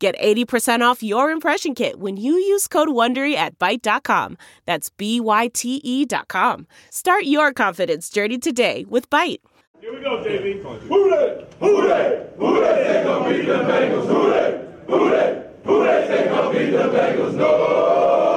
Get 80% off your impression kit when you use code WONDERY at Byte.com. That's B-Y-T-E dot com. Start your confidence journey today with Byte. Here we go, JB. Who they? Who they? Who they say gonna beat the Bengals? Who they? Who they? Who they say gonna beat the Bengals? Nobody.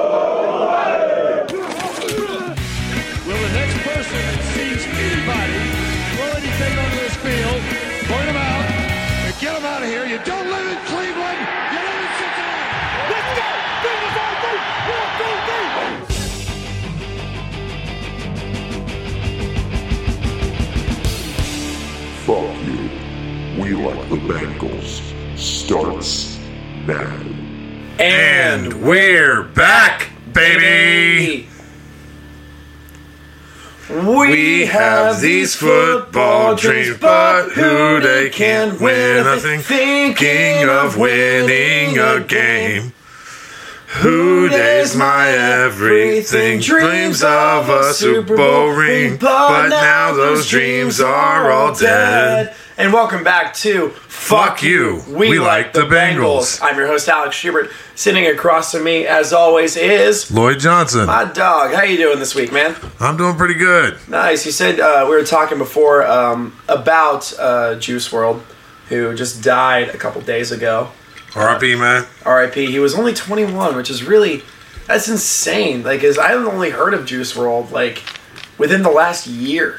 We like the Bengals. Starts now. And we're back, baby. We have these football dreams, but who they can't win a thing. Thinking of winning a game. Who day's my everything? Dreams of a Super Bowl ring, but now those dreams are all dead. And welcome back to Fuck you. We like the Bengals. I'm your host Alex Schubert. Sitting across from me, as always, is Lloyd Johnson. my dog. How you doing this week, man? I'm doing pretty good. Nice. You said uh, we were talking before um, about uh, Juice WRLD, who just died a couple days ago. RIP, man. R.I.P. He was only 21, which is really that's insane. Like, cause I have only heard of Juice WRLD like within the last year.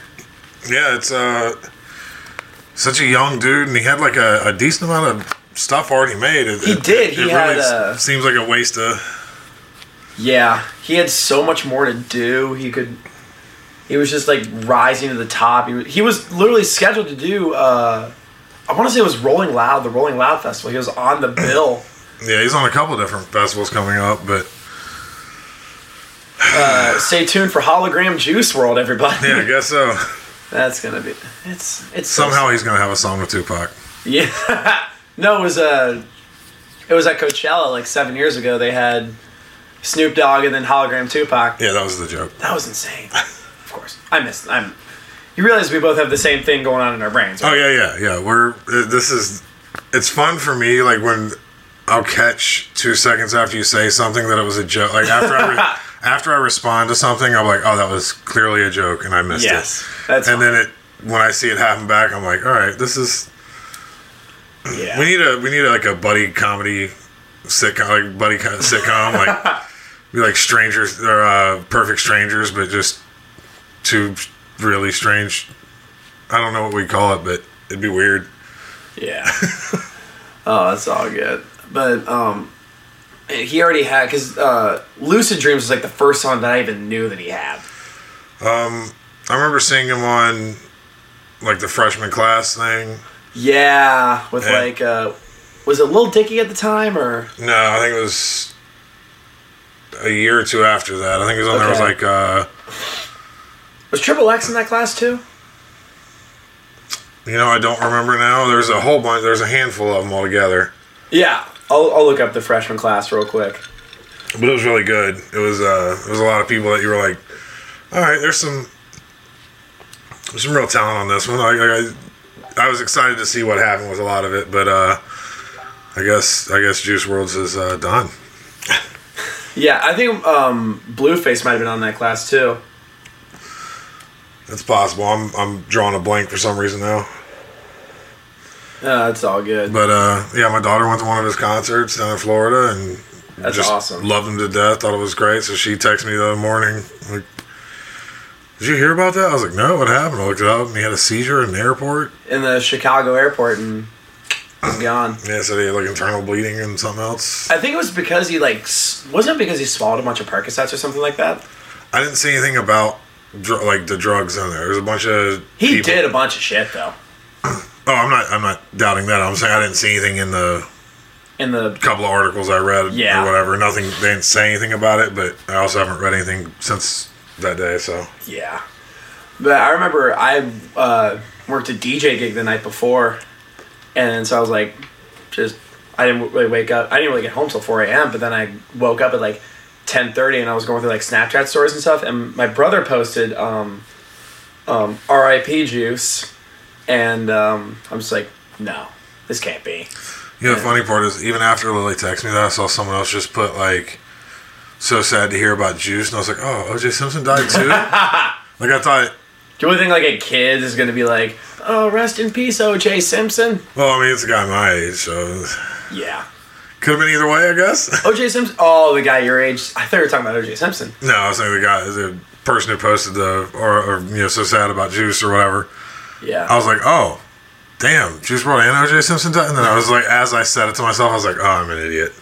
Yeah, it's uh such a young dude, and he had like a, a decent amount of stuff already made. It, He it- did. It, He really had, s- uh, seems like a waste of. Yeah, he had so much more to do. He could. He was just like rising to the top. He was, he was literally scheduled to do. Uh, I want to say it was Rolling Loud, the Rolling Loud festival. He was on the bill. Yeah, he's on a couple different festivals coming up, but Uh, stay tuned for Hologram Juice WRLD, everybody. yeah, I guess so. That's gonna be. It's it's so Somehow he's gonna have a song with Tupac. Yeah. no, it was uh it was at Coachella like seven years ago. They had Snoop Dogg and then Hologram Tupac. Yeah, that was the joke. That was insane. of course, I missed. I'm. You realize we both have the same thing going on in our brains. Oh yeah, yeah, yeah. We're this is. It's fun for me, like when I'll catch two seconds after you say something that it was a joke. Like after I after I respond to something, I'm like, oh, that was clearly a joke, and I missed Yes, it. that's and fine. then it when I see it happen back, I'm like, all right, this is yeah. We need a we need like a buddy comedy sitcom, like buddy kind of sitcom, like be like strangers or uh, perfect strangers, but just two really strange. I don't know what we call it, but it'd be weird. Yeah. oh, that's all good. But um, he already had because uh, "Lucid Dreams" was like the first song that I even knew that he had. I remember seeing him on like the freshman class thing. Yeah, with Yeah. like uh, was it Lil Dicky at the time or No, I think it was a year or two after that. I think it was on there was like uh, was Triple X in that class too? you know I don't remember now. There's a whole bunch. There's a handful of them all together. Yeah, I'll, I'll look up the freshman class real quick. but it was really good. It was uh, it was a lot of people that you were like, all right, there's some there's some real talent on this one. I, I I was excited to see what happened with a lot of it, but uh, I guess I guess Juice WRLDs is uh, done. Yeah, I think um, Blueface might have been on that class too. It's possible. I'm I'm drawing a blank for some reason now. Uh, it's all good. But uh, yeah, my daughter went to one of his concerts down in Florida and That's just awesome. loved him to death. Thought it was great. So she texted me the other morning like. Did you hear about that? I was like, no, what happened? I looked it up and he had a seizure in the airport. in the Chicago airport and he's gone. Yeah, so he had like internal bleeding and something else. I think it was because he like s- wasn't it because he swallowed a bunch of Percocets or something like that. I didn't see anything about dr- like the drugs in there. There's a bunch of He people- did a bunch of shit though. Oh, I'm not. I'm not doubting that. I'm saying I didn't see anything in the in the couple of articles I read Yeah. or whatever. Nothing. They didn't say anything about it, but I also haven't read anything since that day. So Yeah. But I remember I uh, worked a DJ gig the night before, and so I was like, just I didn't really wake up. I didn't really get home till four a.m. But then I woke up at like ten thirty, and I was going through like Snapchat stories and stuff. And my brother posted um, um, R.I.P. Juice, and um, I'm just like, no, this can't be. you know, the funny part is even after Lily texted me that, I saw someone else just put like, "So sad to hear about Juice," and I was like, "Oh, O.J. Simpson died too." like I thought. Do you think like a kid is gonna be like, oh, rest in peace, O.J. Simpson? Well, I mean, it's a guy my age, so Yeah. could have been either way, I guess. O.J. Simpson. Oh, the guy your age. I thought you were talking about O.J. Simpson. no, I was saying the guy, the person who posted the or, or you know, so sad about Juice or whatever. Yeah. I was like, oh, damn, Juice WRLD and O.J. Simpson died, and then I was like, as I said it to myself, I was like, oh, I'm an idiot.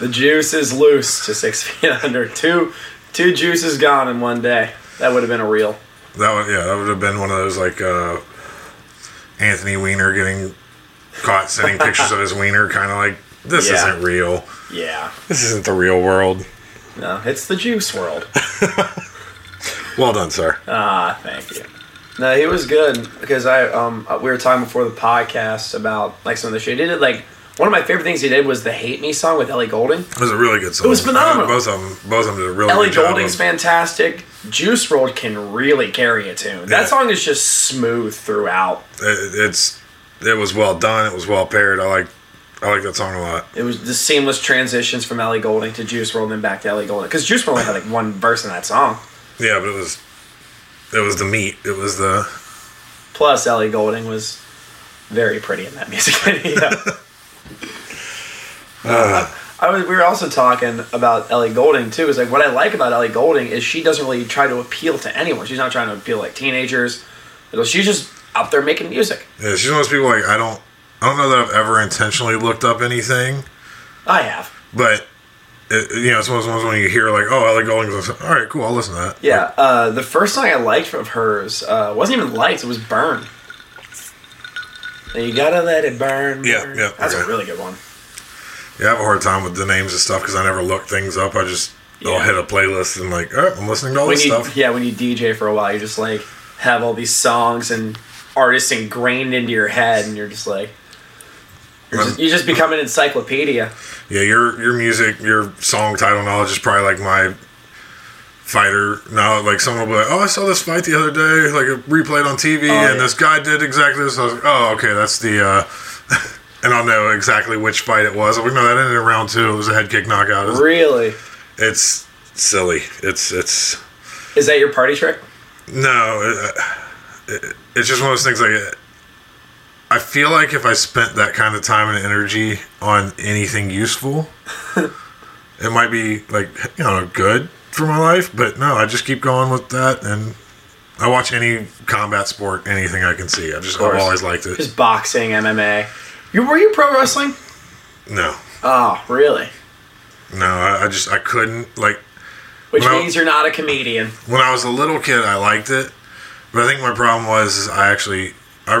The juice is loose to six feet under. Two, two juices gone in one day. That would have been a real. That would yeah, that would have been one of those like uh, Anthony Weiner getting caught sending pictures of his wiener, kind of like this Yeah. isn't real. Yeah. This isn't the real world. No, it's the juice world. Well done, sir. Ah, thank you. No, he was good because I um we were talking before the podcast about like some of the shit he did. Like one of my favorite things he did was the "Hate Me" song with Ellie Goulding. It was a really good song. It was phenomenal. Both of them, both of them did a really Ellie good job. Goulding's of- fantastic. Juice WRLD can really carry a tune. That Yeah. song is just smooth throughout. it, it's it was well done. It was well paired. I like I like that song a lot. It was the seamless transitions from Ellie Goulding to Juice WRLD and then back to Ellie Goulding. Because Juice WRLD only had like one verse in that song. Yeah, but it was it was the meat. It was the Plus, Ellie Goulding was very pretty in that music video. Uh, I was, we were also talking about Ellie Goulding too. Is like what I like about Ellie Goulding is she doesn't really try to appeal to anyone. She's not trying to appeal like teenagers. She's just out there making music. yeah. She's one of those people like I don't I don't know that I've ever intentionally looked up anything. I have. But it, you know, it's one of those ones when you hear like, "Oh, Ellie Goulding's," all right, cool, I'll listen to that. Yeah. Uh, the first song I liked of hers uh, wasn't even Lights. It was Burn. You gotta let it burn. Yeah, burn. yeah, That's a really good one. Yeah, I have a hard time with the names of stuff because I never look things up. I just I'll hit a playlist and like, all right, I'm listening to all when this you stuff. yeah when you DJ for a while, you just like have all these songs and artists ingrained into your head, and you're just like you're just, you just become an encyclopedia. Yeah, your your music, your song title knowledge is probably like my fighter. Now, like someone will be like, "Oh, I saw this fight the other day, like it replayed on TV, and Oh, yeah. this guy did exactly this." I was like, "Oh, okay, that's the," uh, and I'll know exactly which fight it was. We know that ended in round two. It was a head kick knockout. It's, Really, it's silly. It's it's is that your party trick? no. It, it, it's just one of those things like. I feel like if I spent that kind of time and energy on anything useful, it might be like you know good for my life. But no, I just keep going with that, and I watch any combat sport, anything I can see. I just I've always liked it. Just boxing, MMA. You were you pro wrestling? No, Oh, really? no, I, I just I couldn't like Which means you're not a comedian. when I was a little kid. I liked it, but I think my problem was is I actually I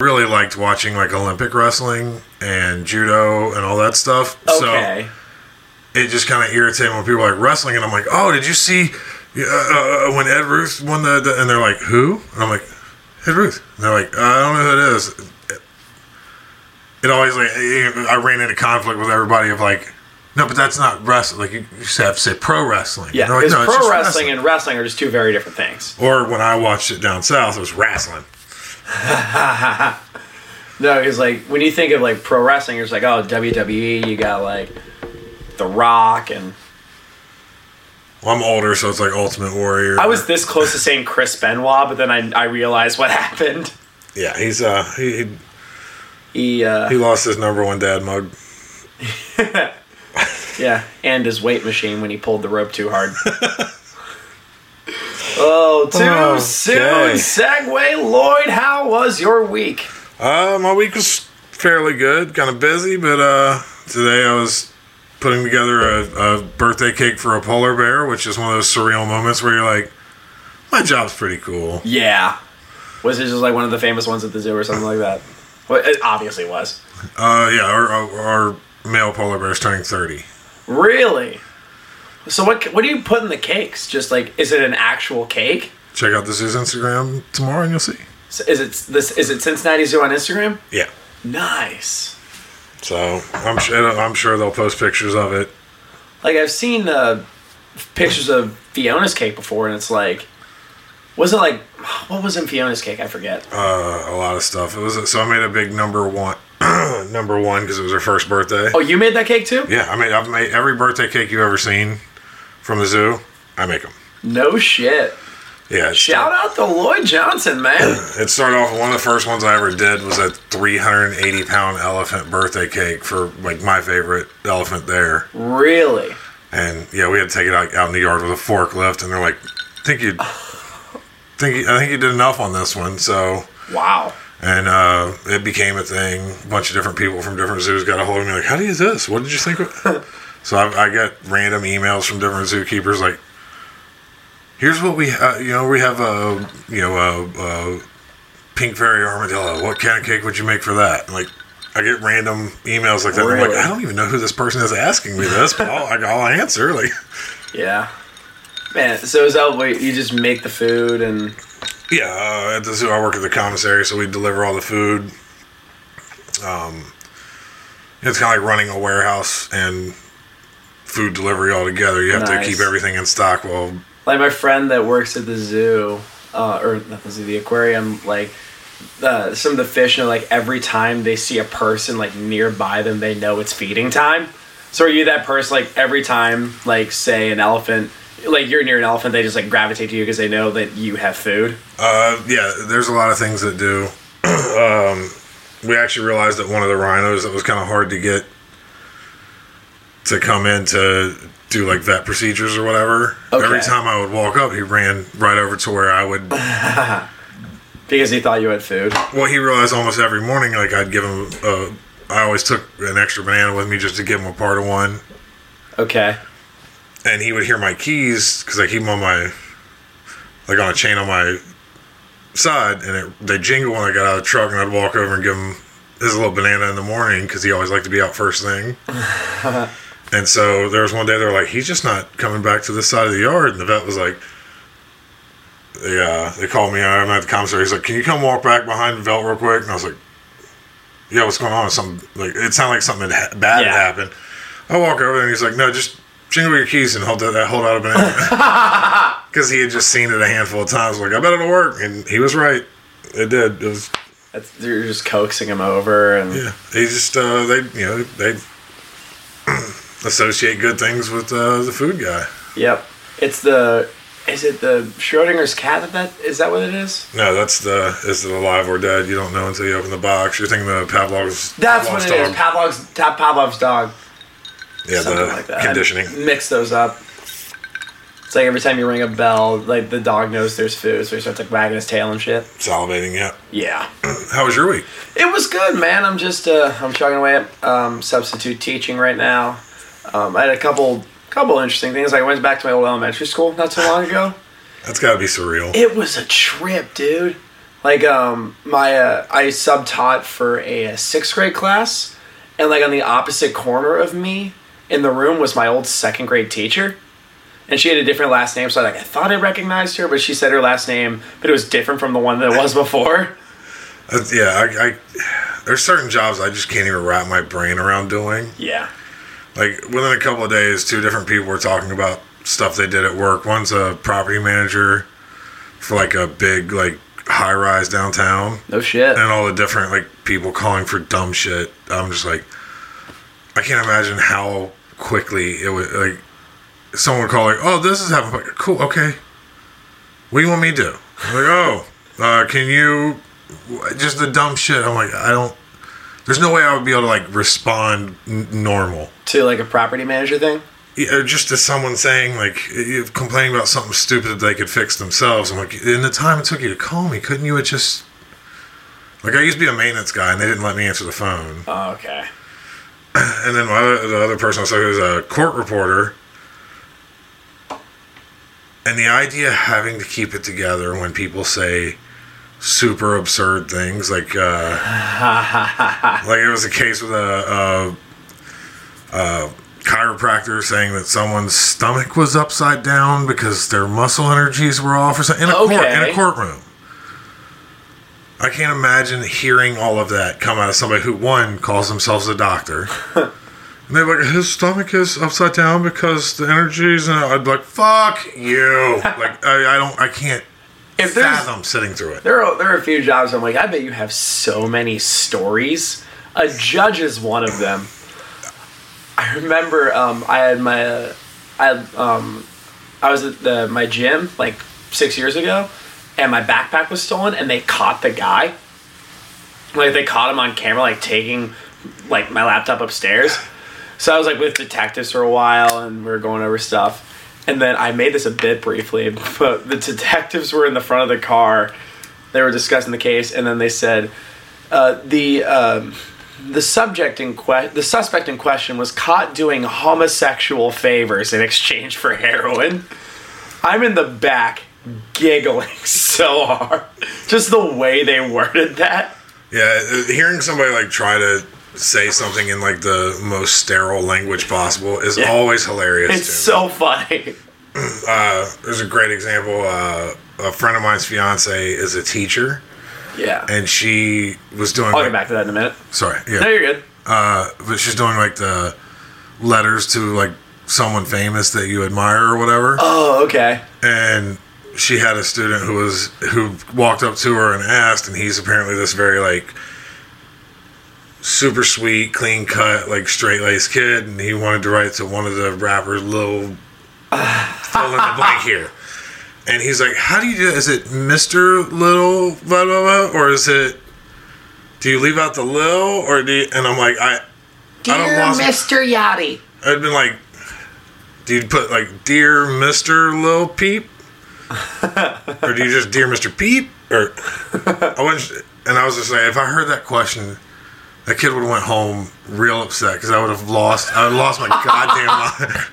Really liked watching like Olympic wrestling and judo and all that stuff. Okay. So it just kind of irritated me when people like wrestling, and I'm like, oh, did you see uh, uh, when Ed Ruth won the, the? And they're like, who? And I'm like, Ed Ruth. And they're like, I don't know who it is. it always like I ran into conflict with everybody of like, no, but that's not wrestling. Like you just have to say pro wrestling. Yeah, like, "No, it's pro just wrestling, and wrestling are just two very different things. Or when I watched it down south, it was wrestling. No, because like when you think of like pro wrestling, it's like oh WWE, you got like The Rock, and Well, I'm older, so it's like Ultimate Warrior. I was this close to saying Chris Benoit, but then I I realized what happened. yeah, he's uh he he, He uh, he lost his number one dad mug. Yeah, and his weight machine when he pulled the rope too hard. Oh, too Okay. soon. Segue, Lloyd. How was your week? Uh, my week was fairly good, kind of busy, but uh, today I was putting together a, a birthday cake for a polar bear, which is one of those surreal moments where you're like, my job's pretty cool. Yeah, was it just like one of the famous ones at the zoo or something like that? Well, it obviously was. Uh, yeah, our, our, our male polar bear is turning 30. Really? So what? What do you put in the cakes? Just like, is it an actual cake? Check out the zoo's Instagram tomorrow and you'll see. So Is it this? Is it Cincinnati Zoo on Instagram? Yeah. Nice. So I'm sure I'm sure they'll post pictures of it. Like I've seen uh, pictures of Fiona's cake before, and it's like, was it like what was in Fiona's cake? I forget. Uh, a lot of stuff. It was so I made a big number one, number one because it was her first birthday. Oh, you made that cake too? Yeah, I mean I've made every birthday cake you've ever seen from the zoo. I make them. No shit. Yeah. Shout out to Lloyd Johnson, man. It started off. One of the first ones I ever did was a 380 pound elephant birthday cake for like my favorite elephant there. really? And yeah, we had to take it out, out in the yard with a forklift, and they're like, "Think you, think you, I think you did enough on this one." So, Wow. and uh, it became a thing. A bunch of different people from different zoos got a hold of me, like, "How do you do this? What did you think?" So I, I got random emails from different zookeepers, like, "Here's what we, uh, you know, we have a, you know, a, a pink fairy armadillo. What kind of cake would you make for that?" And, like. I get random emails like that. and I'm like, I don't even know who this person is asking me this, but I'll, like, I'll answer. Like, Yeah. Man, so is that what you just make the food and Yeah, uh, at the zoo, I work at the commissary, so we deliver all the food. Um, it's kind of like running a warehouse and food delivery all together. You have Nice. to keep everything in stock. Well, like my friend that works at the zoo, uh, or not the zoo, the aquarium, like uh, some of the fish know like every time they see a person like nearby them, they know it's feeding time. So are you that person like every time like say an elephant, like you're near an elephant, they just like gravitate to you because they know that you have food. uh, yeah, there's a lot of things that do. um, we actually realized that one of the rhinos that was kind of hard to get to come in to do like vet procedures or whatever. Okay. Every time I would walk up, he ran right over to where I would Because he thought you had food. Well, he realized almost every morning, like I'd give him. Uh, I always took an extra banana with me just to give him a part of one, Okay. and he would hear my keys because I keep them on my, like on a chain on my side, and it, they jingle when I got out of the truck, and I'd walk over and give him his little banana in the morning because he always liked to be out first thing. and so there was one day they were like, he's just not coming back to this side of the yard, and the vet was like. They, uh, they called me. I'm at the commissary. He's like, "Can you come walk back behind the vet real quick?" And I was like, "Yeah, what's going on?" Something like it sounded like something bad Yeah. had happened. I walk over there and he's like, "No, just jingle your keys and hold that hold out a banana," because he had just seen it a handful of times. Like, I bet it'll work, and he was right. It did. It was That's, you're just coaxing him over and yeah. He just uh, they you know they associate good things with uh, the food guy. Yep. It's the is it the Schrodinger's cat that that is that what it is? No, that's the is it alive or dead? You don't know until you open the box. You're thinking the Pavlov's. That's Pavlov's what it is. dog. Pavlov's Pavlov's dog. Yeah, Something the like that. conditioning. I mix those up. It's like every time you ring a bell, like the dog knows there's food, so he starts like wagging his tail and shit. Salivating, yeah. Yeah. How was your week? It was good, man. I'm just uh, I'm chugging away at um, substitute teaching right now. Um, I had a couple couple interesting things. I went back to my old elementary school not so long ago. That's got to be surreal. It was a trip, dude. Like um my uh, I sub taught for a, uh sixth grade class, and like on the opposite corner of me in the room was my old second grade teacher, and she had a different last name. So like I thought I recognized her, but she said her last name, but it was different from the one that it was before. Yeah, I, I there's certain jobs I just can't even wrap my brain around doing. Yeah. Like within a couple of days, two different people were talking about stuff they did at work. One's a property manager for like a big like high rise downtown, No shit. and all the different like people calling for dumb shit. I'm just like, I can't imagine how quickly it would like. Someone would call like, "Oh, this is happening." Like, cool, okay. What do you want me to do? I'm like, oh, uh, can you just the dumb shit? I'm like, I don't. There's no way I would be able to like respond n- normal. To like a property manager thing. Yeah, or just to someone saying like complaining about something stupid that they could fix themselves. I'm like, in the time it took you to call me, couldn't you have just like I used to be a maintenance guy and they didn't let me answer the phone. Oh, okay. And then my other, the other person I was talking was a court reporter. And the idea of having to keep it together when people say super absurd things, like uh, like it was a case with a, a, a chiropractor saying that someone's stomach was upside down because their muscle energies were off or something in a court in a courtroom. I can't imagine hearing all of that come out of somebody who one calls themselves a doctor. and they're like, his stomach is upside down because the energies, and I'd be like, fuck you. like I, I don't, I can't If there's fathom sitting through it. there are there are a few jobs I'm like, I bet you have so many stories. A judge is one of them. I remember um, I had my uh, I um, I was at the my gym like six years ago, and my backpack was stolen, and they caught the guy. Like they caught him on camera, like taking like my laptop upstairs. So I was like with detectives for a while, and we were going over stuff. And then I made this a bit briefly, but the detectives were in the front of the car. They were discussing the case, and then they said uh, the um, the subject in que- the suspect in question was caught doing homosexual favors in exchange for heroin. I'm in the back giggling so hard, just the way they worded that. Yeah, hearing somebody like try to say something in like the most sterile language possible is Yeah. always hilarious. It's so funny. Uh, there's a great example. Uh, a friend of mine's fiance is a teacher, Yeah. and she was doing. I'll like- get back to that in a minute. Sorry, yeah. No, you're good. uh, but she's doing like the letters to like someone famous that you admire or whatever. Oh, okay. and she had a student who was who walked up to her and asked, and he's apparently this very like super sweet, clean cut, like straight laced kid, and he wanted to write to one of the rappers, Lil fill in the blank here. And he's like, "How do you do? Is it Mister Little blah blah blah, or is it? Do you leave out the Lil, or do?" You, and I'm like, "I, I don't lost Mr. Yachty. I'd been like, do you put like Dear Mister Lil Peep, or do you just Dear Mister Peep, or I went and I was just like, if I heard that question, that kid would have went home real upset because I would have lost, I would have lost my goddamn mind.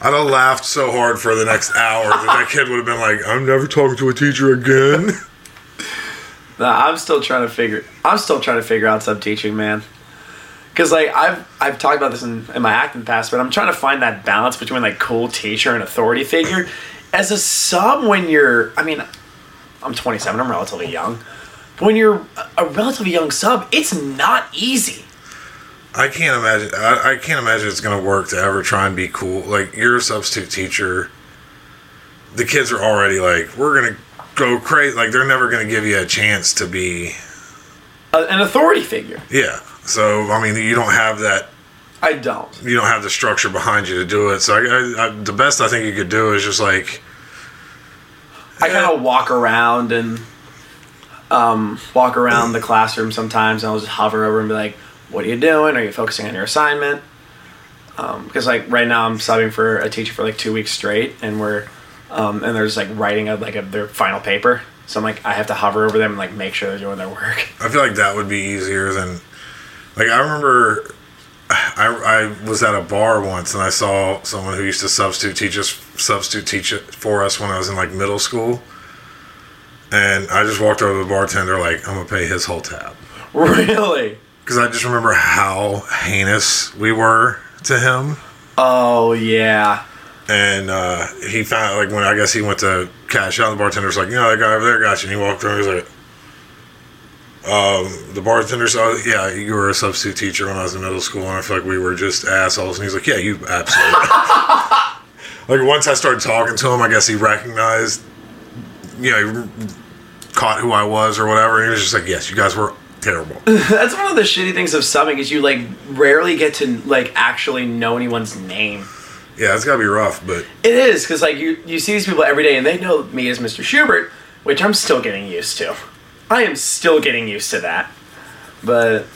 I'd have laughed so hard for the next hour that that kid would have been like, I'm never talking to a teacher again. Nah, I'm still trying to figure. I'm still trying to figure out sub teaching, man. Because like I've I've talked about this in, in my acting past, but I'm trying to find that balance between like cool teacher and authority figure. As a sub, when you're, I mean, I'm 27. I'm relatively young. When you're a- relatively young sub, it's not easy. I can't imagine. I, I can't imagine it's gonna work to ever try and be cool. Like you're a substitute teacher. The kids are already like, we're gonna go crazy. Like they're never gonna give you a chance to be. A, an authority figure. Yeah. So I mean, you don't have that. I don't. You don't have the structure behind you to do it. So I, I, I, the best I think you could do is just like, I kind of walk around and um, walk around the classroom sometimes, and I'll just hover over and be like, "What are you doing? Are you focusing on your assignment?" Because like right now, I'm subbing for a teacher for like two weeks straight, and we're um, and they're just like writing a, like a, their final paper. So I'm like, I have to hover over them and like make sure they're doing their work. I feel like that would be easier than, like I remember. I, I was at a bar once and I saw someone who used to substitute teach us substitute teach for us when I was in like middle school. And I just walked over to the bartender like I'm gonna pay his whole tab really? because I just remember how heinous we were to him. Oh yeah. And uh, he found like when I guess he went to cash out, the bartender's like, you know, that guy over there got you. And he walked over, and he was like, um, the bartender saw, yeah, you were a substitute teacher when I was in middle school, and I feel like we were just assholes. And he's like, yeah, you absolutely. like once I started talking to him, I guess he recognized, you know, he caught who I was or whatever. And he was just like, yes, you guys were terrible. That's one of the shitty things of subbing is you like rarely get to like actually know anyone's name. yeah, it's gotta be rough, but It is because like you you see these people every day and they know me as Mr. Schubert, which I'm still getting used to. I am still getting used to that. But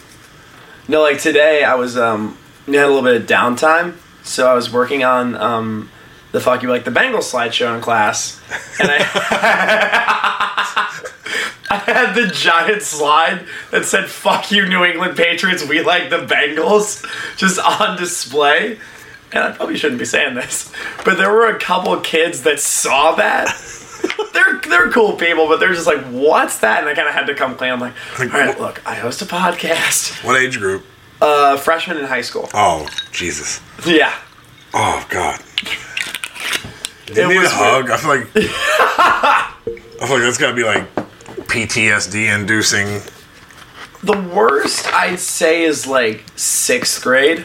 no, like today I was um I had a little bit of downtime, so I was working on um the fuck you like the Bengals slideshow in class, and I I had the giant slide that said "Fuck you, New England Patriots. We like the Bengals," just on display. And I probably shouldn't be saying this, but there were a couple kids that saw that. they're they're cool people, but they're just like, "What's that?" And I kind of had to come clean. I'm like, "All right, look, I host a podcast. what age group? Uh, freshman in high school. Oh, Jesus. Yeah, Oh, God. It You need was a hug. I feel like I feel like that's gotta be like PTSD inducing. The worst I'd say is like sixth grade.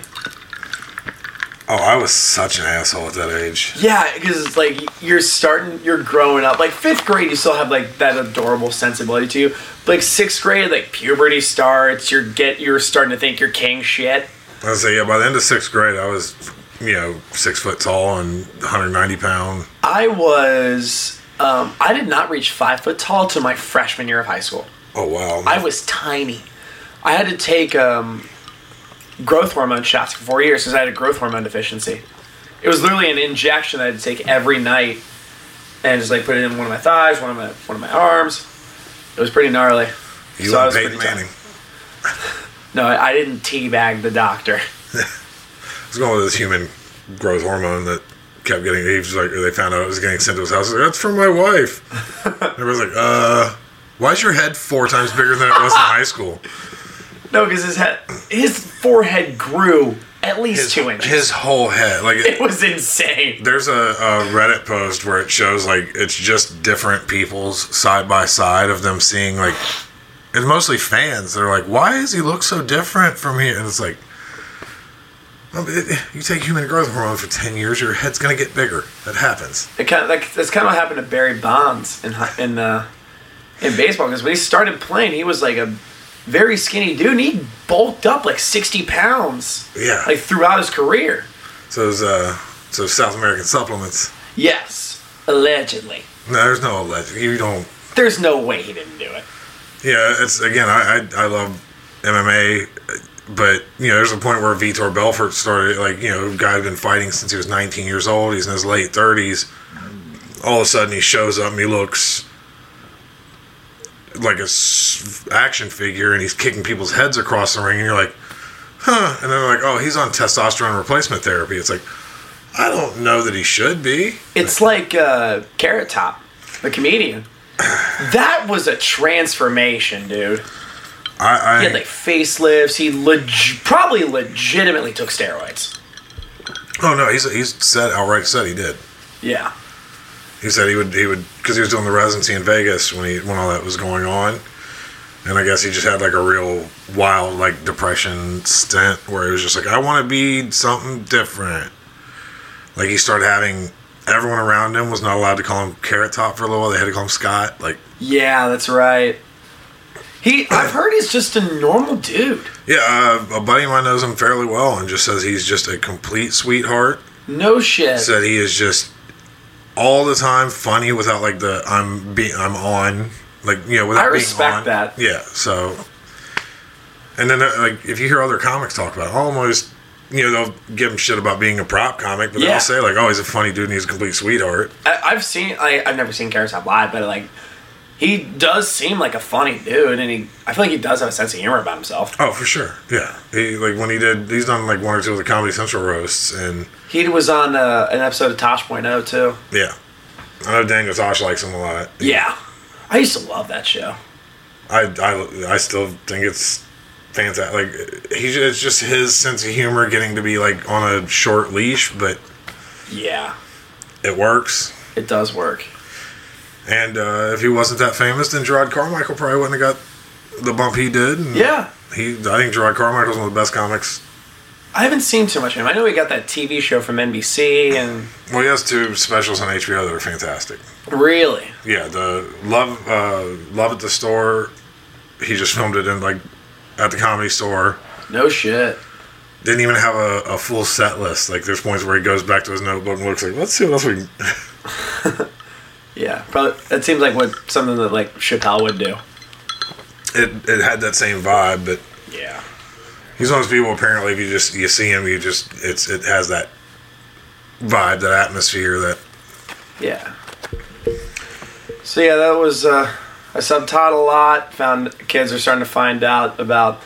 Oh, I was such an asshole at that age. Yeah, because it's like you're starting, you're growing up. Like fifth grade, you still have like that adorable sensibility to you. But like sixth grade, like puberty starts. You're get, you're starting to think you're king shit. I was say, yeah, by the end of sixth grade, I was, you know, six foot tall and 190 pound. I was, um, I did not reach five foot tall to my freshman year of high school. Oh, wow. I was tiny. I had to take um, growth hormone shots for four years because I had a growth hormone deficiency. It was literally an injection that I had to take every night, and just like put it in one of my thighs, one of my one of my arms. It was pretty gnarly. you so I was Peyton. Manning. No, I I didn't teabag the doctor. Was going with this human growth hormone that kept getting, he was like, they found out it was getting sent to his house. Like, That's from my wife. Everybody's like, uh, why is your head four times bigger than it was in high school? No, because his head, his forehead grew at least His, two inches. his whole head. Like, it was insane. There's a, a Reddit post where it shows like it's just different people's side by side of them seeing like it's mostly fans. They're like, "Why does he look so different from here?" And it's like, you take human growth hormone for ten years, your head's gonna get bigger. That happens. It kind of like that's kind of what happened to Barry Bonds in in uh, in baseball because when he started playing, he was like a very skinny dude. and He bulked up like sixty pounds, Yeah. like throughout his career. So those uh, so South American supplements. Yes, allegedly. No, there's no alleged. You don't. There's no way he didn't do it. Yeah, it's again. I I, I love MMA, but you know, there's a point where Vitor Belfort started. Like you know, guy had been fighting since he was 19 years old. He's in his late 30s. All of a sudden, he shows up and he looks like a action figure, and he's kicking people's heads across the ring, and you're like, huh? And then they're like, oh, he's on testosterone replacement therapy. It's like, I don't know that he should be. It's like uh, Carrot Top, the comedian. That was a transformation, dude. I, I He had like facelifts. He leg- probably legitimately took steroids. oh no, he's he's said outright said he did. Yeah. He said he would he would because he was doing the residency in Vegas when he when all that was going on, and I guess he just had like a real wild like depression stint where he was just like I want to be something different. Like he started having everyone around him was not allowed to call him Carrot Top for a little while. They had to call him Scott. Like Yeah, that's right. He, I've heard he's just a normal dude. yeah, uh, a buddy of mine knows him fairly well and just says he's just a complete sweetheart. No shit. Said he is just all the time funny without like the I'm being I'm on like you know without I being respect on. that. Yeah, so and then uh, like if you hear other comics talk about it, almost you know they'll give him shit about being a prop comic, but Yeah. they'll say like oh he's a funny dude and he's a complete sweetheart. I, I've seen. I, I've never seen Top live, but like, he does seem like a funny dude, and he. I feel like he does have a sense of humor about himself. Oh for sure, yeah. He like when he did he's done like one or two of the Comedy Central roasts and He was on uh, an episode of Tosh.0 too. yeah. I know Daniel Tosh likes him a lot. Yeah, I used to love that show. I, I, I still think it's fantastic. Like he's it's just his sense of humor getting to be like on a short leash, but Yeah, it works. it does work. And uh, if he wasn't that famous, then Jerrod Carmichael probably wouldn't have got the bump he did. and Yeah. he. I think Jerrod Carmichael's one of the best comics. I haven't seen too much of him. I know he got that TV show from NBC, and Well, he has two specials on HBO that are fantastic. really, Yeah, the love, uh, love at the store. He just filmed it in like at the comedy store. no shit. Didn't even have a, a full set list. Like there's points where he goes back to his notebook and looks like, let's see what else we. Yeah, probably. It seems like what something that like Chappelle would do. It it had that same vibe, but Yeah. he's one of those people. Apparently, if you just you see him, you just it's it has that vibe, that atmosphere, that Yeah. So yeah, that was uh, I subtaught a lot. Found kids are starting to find out about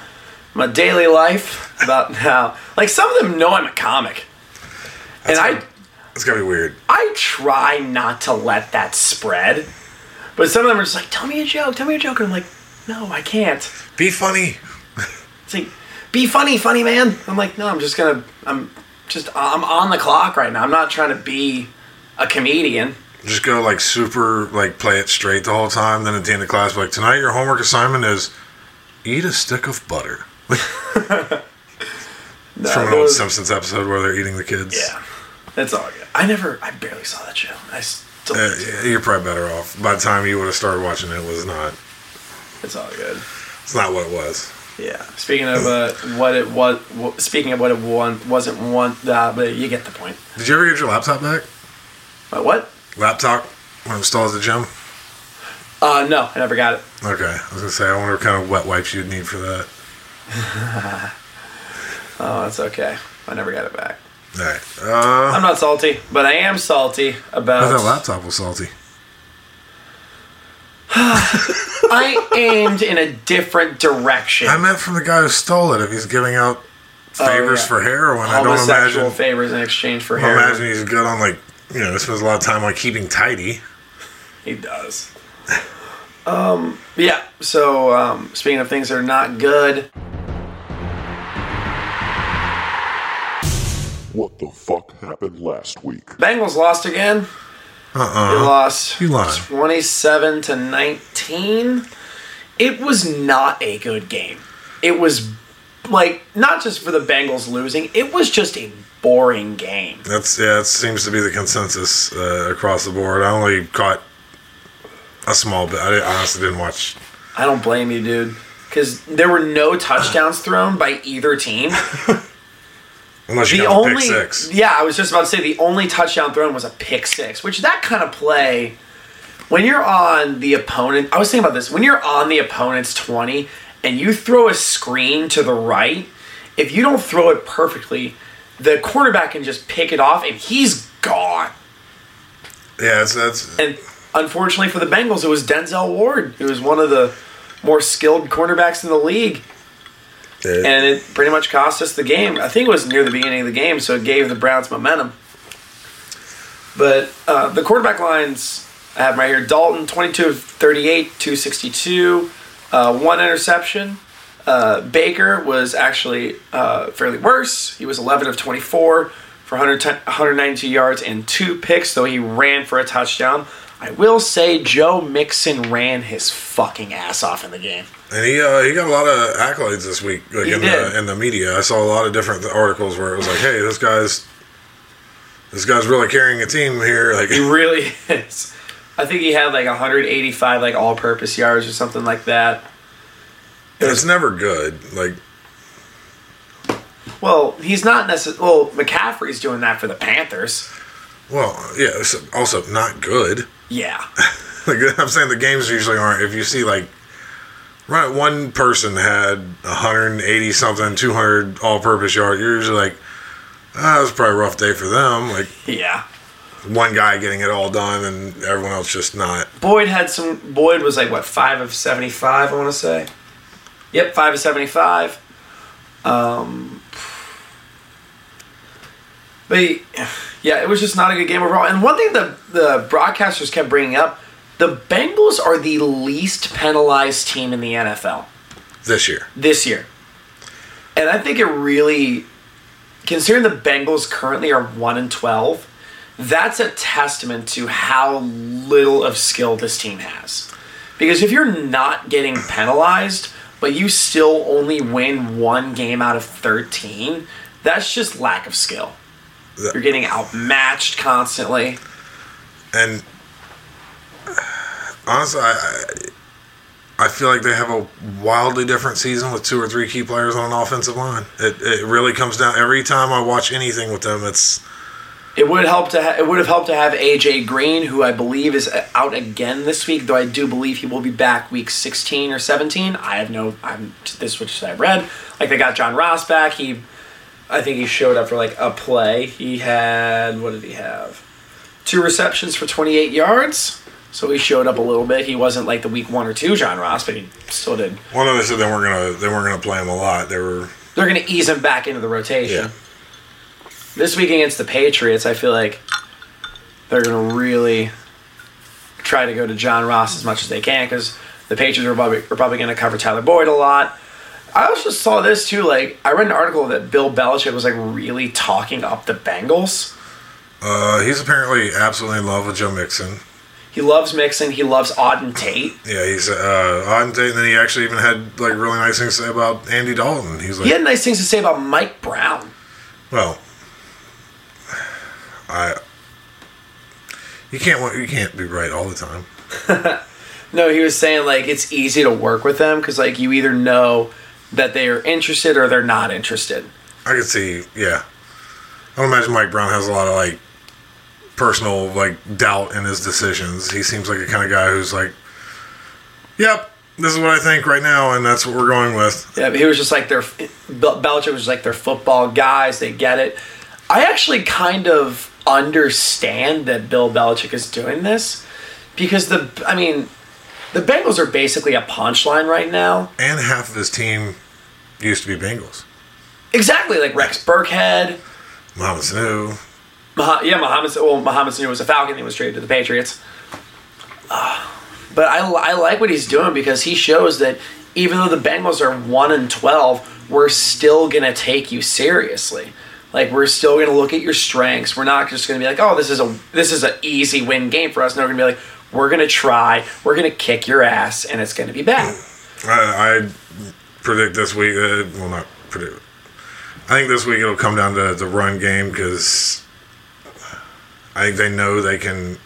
my daily life, about how like some of them know I'm a comic, and I it's gotta be weird. I try not to let that spread, but some of them are just like, "Tell me a joke, tell me a joke," and I'm like, "No, I can't." Be funny. It's like, "Be funny, funny man." I'm like, "No, I'm just gonna, I'm just, I'm on the clock right now. I'm not trying to be a comedian." Just go like super like play it straight the whole time. Then at the end of class, like tonight your homework assignment is eat a stick of butter. No, From an old Simpsons episode where they're eating the kids. Yeah, that's all good. I never, I barely saw that show. I still, Uh, yeah, you're probably better off. By the time you would have started watching it, it was not. it's all good. It's not what it was. Yeah. Speaking of uh, what it was, speaking of what it one wasn't one, uh, but you get the point. Did you ever get your laptop back? My what? Laptop when it was still at the gym? Uh, no, I never got it. Okay, I was gonna say I wonder what kind of wet wipes you'd need for that. Oh, that's okay. I never got it back. All right. Uh, I'm not salty, but I am salty I about. thought that laptop was salty. I aimed in a different direction. I meant from the guy who stole it. If he's giving out favors Oh, yeah. for heroin, I don't imagine. favors in exchange for I heroin. imagine he's good on like you know he spends a lot of time on keeping tidy. He does. um. Yeah. So, um, speaking of things that are not good, What the fuck happened last week? Bengals lost again. Uh-uh. They lost You lied. 27 to 19. It was not a good game. It was like not just for the Bengals losing, it was just a boring game. That's yeah. It seems to be the consensus uh, across the board. I only caught a small bit. I honestly didn't watch. I don't blame you, dude, cuz there were no touchdowns thrown by either team. Unless you The only pick six. Yeah, I was just about to say the only touchdown thrown was a pick 6, which that kind of play when you're on the opponent, I was thinking about this. When you're on the opponent's 20 and you throw a screen to the right, if you don't throw it perfectly, the quarterback can just pick it off and he's gone. Yeah, it's, that's And unfortunately for the Bengals, it was Denzel Ward. It was one of the more skilled cornerbacks in the league. And it pretty much cost us the game. I think it was near the beginning of the game, so it gave the Browns momentum. But uh, the quarterback lines I have right here Dalton, 22 of 38, 262, uh, one interception. Uh, Baker was actually uh, fairly worse. He was 11 of 24 for 110 192 yards and two picks, though he ran for a touchdown. I will say Joe Mixon ran his fucking ass off in the game. And he uh, he got a lot of accolades this week, like He in did. the in the media. I saw a lot of different articles where it was like, "Hey, this guy's this guy's really carrying a team here." Like, He really is. I think he had like 185 like all-purpose yards or something like that. It it's never good. Like, Well, he's not necessarily. Well, McCaffrey's doing that for the Panthers. well, yeah, it's also not good. Yeah. Like I'm saying, the games usually aren't. If you see like, right, one person had 180 something, 200 all-purpose yards, you're usually like, ah, was probably a rough day for them. Like Yeah. one guy getting it all done and everyone else just not. Boyd had some. Boyd was like what five of 75. I want to say. Yep, five of 75. Um. But he- yeah, it was just not a good game overall. And one thing the the broadcasters kept bringing up, the Bengals are the least penalized team in the NFL. This year, this year. And I think it really, considering the Bengals currently are 1 and 12, that's a testament to how little of skill this team has. Because if you're not getting penalized, but you still only win one game out of 13, that's just lack of skill. You're getting outmatched constantly. And honestly, I, I feel like they have a wildly different season with two or three key players on an offensive line. It it really comes down every time I watch anything with them. It's It would help to ha- it would have helped to have AJ Green, who I believe is uh, out again this week. Though I do believe he will be back week 16 or 17. I have no. I'm this which I read. Like they got John Ross back. He, I think he showed up for like a play. He had what did he have? Two receptions for 28 yards. So he showed up a little bit. He wasn't like the week one or two John Ross, but he still did. one of them said they weren't gonna they weren't gonna play him a lot. They were They're going to ease him back into the rotation. yeah. This week against the Patriots, I feel like they're going to really try to go to John Ross as much as they can because the Patriots are probably, are probably going to cover Tyler Boyd a lot. I also saw this too. Like I read an article that Bill Belichick was like really talking up the Bengals. Uh, he's apparently absolutely in love with Joe Mixon. He loves Mixon. He loves Auden Tate. Yeah, he's uh, I'm and then he actually even had like really nice things to say about Andy Dalton. He's like, He had nice things to say about Mike Brown. well, I you can't you can't be right all the time. No, he was saying like it's easy to work with them because like you either know that they are interested or they're not interested. I could see, yeah. I don't imagine Mike Brown has a lot of like personal like doubt in his decisions. He seems like a kind of guy who's like, "Yep, this is what I think right now, and that's what we're going with." Yeah, but he was just like their Bel- Belichick was like their football guys. They get it. I actually kind of understand that Bill Belichick is doing this because the I mean, the Bengals are basically a punchline right now. And half of his team used to be Bengals. Exactly like Rex Burkhead. Mohamed Sanu. Mah- yeah, Muhammad. Well, Mohamed Sanu was a Falcon. He was traded to the Patriots. Ah, but I, I like what he's doing because he shows that even though the Bengals are one and twelve, we're still gonna take you seriously. Like we're still gonna look at your strengths. We're not just gonna be like, oh, this is a this is an easy win game for us. No, we're gonna be like, we're gonna try. We're gonna kick your ass, and it's gonna be bad. I, I predict this week. Uh, well, not predict. I think this week it'll come down to the run game because I think they know they can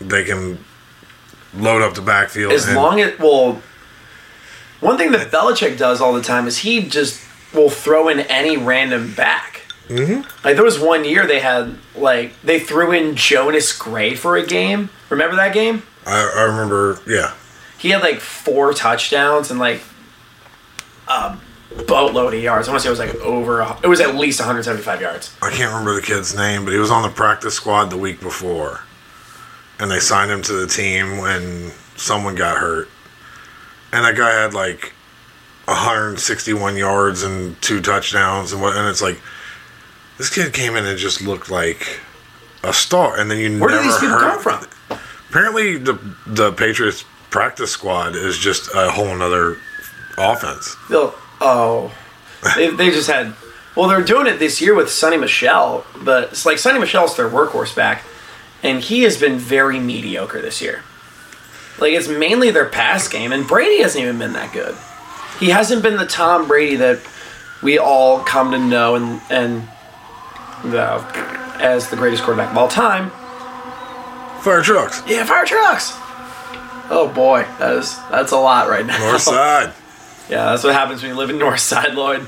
they can load up the backfield. As and- long as well, one thing that Belichick does all the time is he just will throw in any random back. Mm-hmm. Like there was one year they had like they threw in Jonas Gray for a game. Remember that game? I, I remember, yeah, He had like four touchdowns and like a boatload of yards. I want to say it was like over. It was at least 175 yards. I can't remember the kid's name, but he was on the practice squad the week before, and they signed him to the team when someone got hurt, and that guy had like 161 yards and two touchdowns, and what? And it's like this kid came in and just looked like a star, and then you Where never did these people heard. come from? Apparently, the the Patriots practice squad is just a whole nother offense. They'll, oh, they, they just had. Well, they're doing it this year with Sony Michel, but it's like Sony Michel's their workhorse back, and he has been very mediocre this year. Like it's mainly their pass game, and Brady hasn't even been that good. He hasn't been the Tom Brady that we all come to know and and the, as the greatest quarterback of all time. Fire trucks, Yeah, fire trucks. Oh boy, that is that's a lot right now. north side. Yeah, that's what happens when you live in North Side, Lloyd.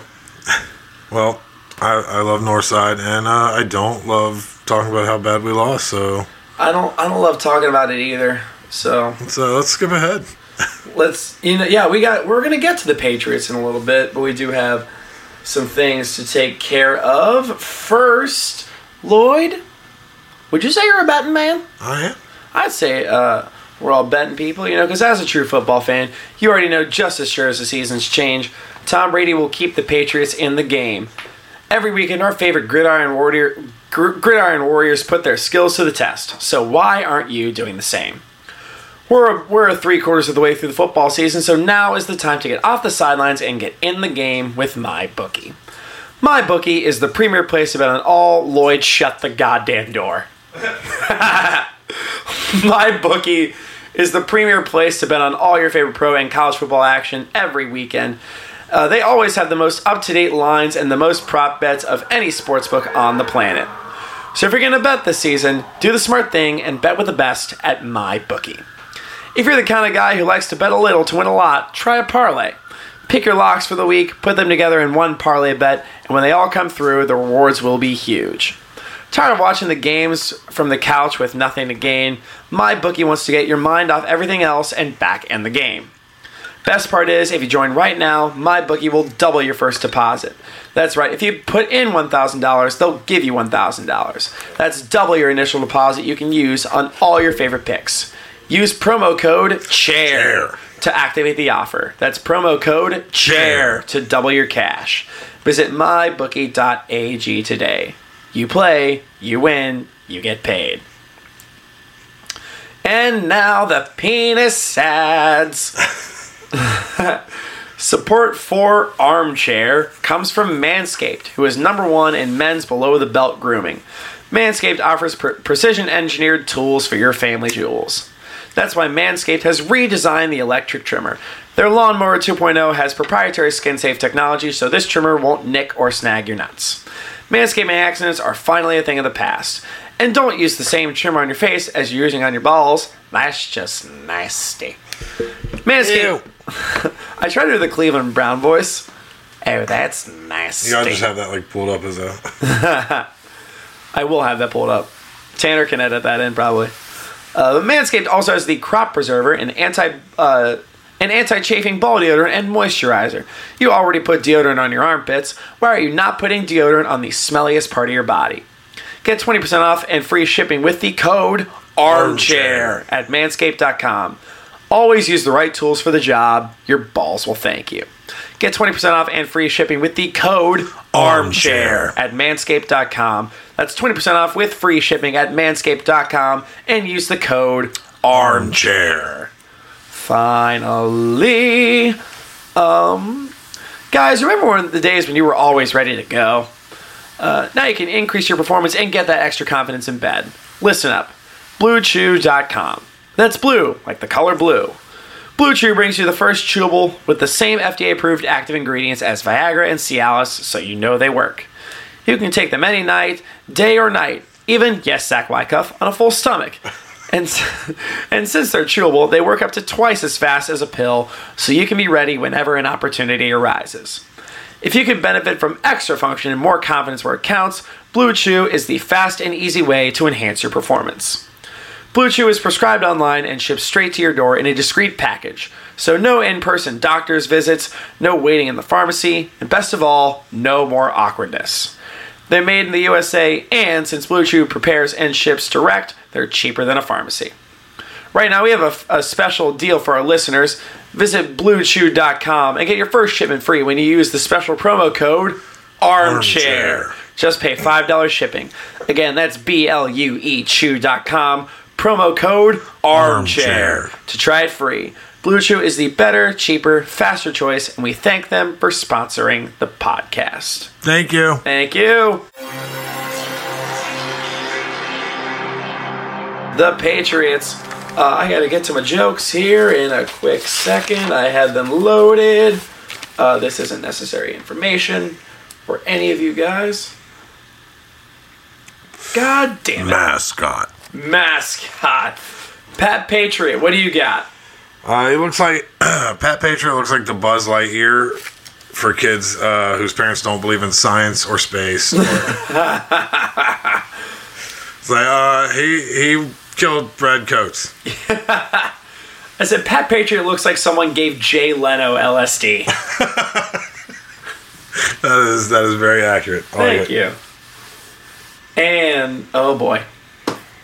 Well, I, I love Northside, and uh, I don't love talking about how bad we lost. So I don't I don't love talking about it either. So let's uh, let's skip ahead. let's you know yeah we got we're gonna get to the Patriots in a little bit, but we do have some things to take care of. First, Lloyd, would you say you're a betting man? I am. I'd say uh, we're all betting people, you know, because as a true football fan, you already know just as sure as the seasons change, Tom Brady will keep the Patriots in the game. Every weekend, our favorite gridiron warrior, gr- gridiron warriors put their skills to the test. So why aren't you doing the same? We're we're three quarters of the way through the football season, so now is the time to get off the sidelines and get in the game with my bookie. My bookie is the premier place to bet on all. Lloyd, shut the goddamn door. my bookie is the premier place to bet on all your favorite pro and college football action every weekend. Uh, they always have the most up to date lines and the most prop bets of any sportsbook on the planet. So if you're going to bet this season, do the smart thing and bet with the best at MyBookie. If you're the kind of guy who likes to bet a little to win a lot, try a parlay. Pick your locks for the week, put them together in one parlay bet, and when they all come through, the rewards will be huge. Tired of watching the games from the couch with nothing to gain? My bookie wants to get your mind off everything else and back in the game. Best part is, if you join right now, my bookie will double your first deposit. That's right, if you put in $1,000, they'll give you $1,000. That's double your initial deposit you can use on all your favorite picks. Use promo code CHAIR to activate the offer. That's promo code CHAIR to double your cash. Visit mybookie.ag today. You play, you win, you get paid. And now the penis ads. Support for Armchair comes from Manscaped, who is number one in men's below the belt grooming. Manscaped offers pre- precision engineered tools for your family jewels. That's why Manscaped has redesigned the electric trimmer. Their Lawnmower 2.0 has proprietary skin safe technology, so this trimmer won't nick or snag your nuts. Manscaping accidents are finally a thing of the past. And don't use the same trimmer on your face as you're using on your balls. That's just nasty. Manscaped. I try to do the Cleveland Brown voice. Oh, that's nasty. Yeah, I just have that like pulled up as a. I will have that pulled up. Tanner can edit that in probably. Uh, Manscaped also has the Crop Preserver, an anti uh, an anti-chafing ball deodorant and moisturizer. You already put deodorant on your armpits. Why are you not putting deodorant on the smelliest part of your body? Get 20% off and free shipping with the code ARMCHAIR at manscaped.com. Always use the right tools for the job. Your balls will thank you. Get 20% off and free shipping with the code ARMCHAIR at manscaped.com. That's 20% off with free shipping at manscaped.com and use the code ARMCHAIR. Finally. Um, guys, remember when the days when you were always ready to go? Uh, now you can increase your performance and get that extra confidence in bed. Listen up. BlueChew.com. That's blue, like the color blue. Blue Chew brings you the first chewable with the same FDA approved active ingredients as Viagra and Cialis, so you know they work. You can take them any night, day or night, even, yes, Zach Wycuff, on a full stomach. And, and since they're chewable, they work up to twice as fast as a pill, so you can be ready whenever an opportunity arises. If you can benefit from extra function and more confidence where it counts, Blue Chew is the fast and easy way to enhance your performance. Blue Chew is prescribed online and shipped straight to your door in a discreet package. So no in-person doctor's visits, no waiting in the pharmacy, and best of all, no more awkwardness. They're made in the USA, and since Blue Chew prepares and ships direct, they're cheaper than a pharmacy. Right now, we have a, a special deal for our listeners. Visit BlueChew.com and get your first shipment free when you use the special promo code ARMCHAIR. Armchair. Just pay $5 shipping. Again, that's B L U E Chew.com. Promo code ARMCHAIR Armchair. to try it free. Blue Chew is the better, cheaper, faster choice, and we thank them for sponsoring the podcast. Thank you. Thank you. The Patriots. Uh, I got to get to my jokes here in a quick second. I had them loaded. Uh, this isn't necessary information for any of you guys. God damn it. Mascot. Mascot. Pat Patriot, what do you got? Uh, it looks like Pat Patriot looks like the Buzz Lightyear for kids uh, whose parents don't believe in science or space. Or, it's like uh, he he killed Brad Coates. I said Pat Patriot looks like someone gave Jay Leno LSD. That is that is very accurate. I like Thank you. And oh boy.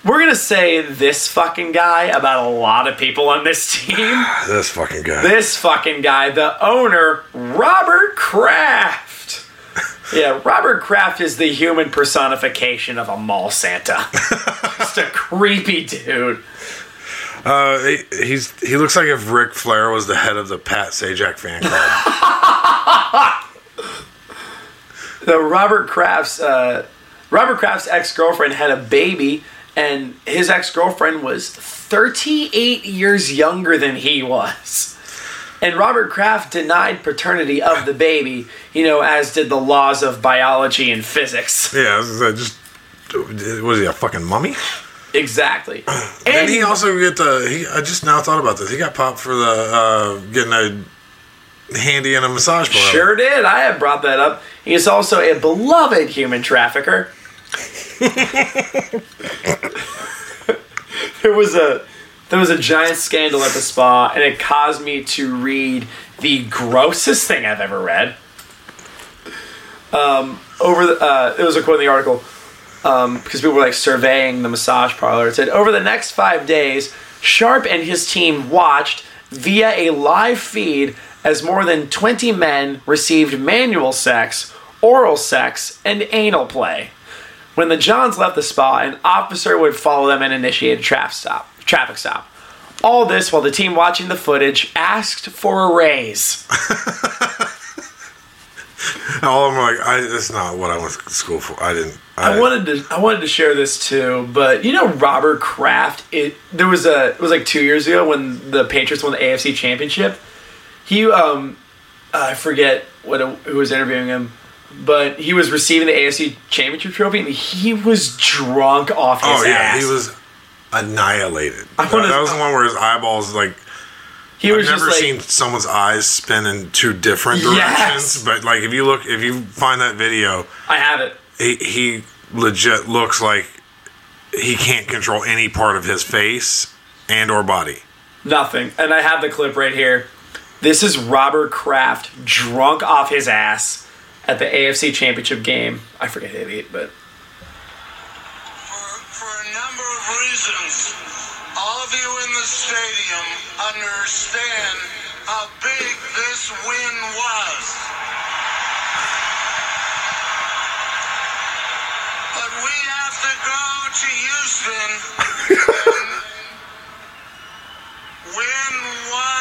We're gonna say this fucking guy about a lot of people on this team. This fucking guy. this fucking guy, the owner, Robert Kraft. Yeah, Robert Kraft is the human personification of a mall Santa. Just a creepy dude. Uh, he, he's he looks like if Ric Flair was the head of the Pat Sajak fan club. The Robert Kraft's uh, Robert Kraft's ex girlfriend had a baby, and his ex girlfriend was 38 years younger than he was. And Robert Kraft denied paternity of the baby, you know, as did the laws of biology and physics. Yeah, just was he a fucking mummy? Exactly. And he also get the. He, I just now thought about this. He got popped for the uh, getting a handy in a massage parlor. Sure did. I had brought that up. He is also a beloved human trafficker. there was a there was a giant scandal at the spa, and it caused me to read the grossest thing I've ever read. Um, over the uh, there was a quote in the article um, because people were like surveying the massage parlor. It said over the next five days, Sharp and his team watched via a live feed as more than 20 men received manual sex, oral sex, and anal play. When the Johns left the spa, an officer would follow them and initiate a traffic stop. Traffic stop. All this while the team watching the footage asked for a raise. All I'm like, I, that's not what I went to school for. I didn't. I wanted to I wanted to share this too, but you know Robert Kraft. It there was a it was like two years ago when the Patriots won the AFC Championship. He um I forget what it, who was interviewing him, but he was receiving the AFC Championship trophy and he was drunk off his Oh yeah, ass. he was annihilated. I That, wanna- that was the one where his eyeballs like. he I've was never just like seen someone's eyes spin in two different Yes. directions, but like if you look, if you find that video, I have it. he, he legit looks like he can't control any part of his face and or body. Nothing. And I have the clip right here. This is Robert Kraft drunk off his ass at the AFC Championship game. I forget who he beat, but For, for a number of reasons, all of you in the stadium understand how big this win was. But we have to go to Houston and win one.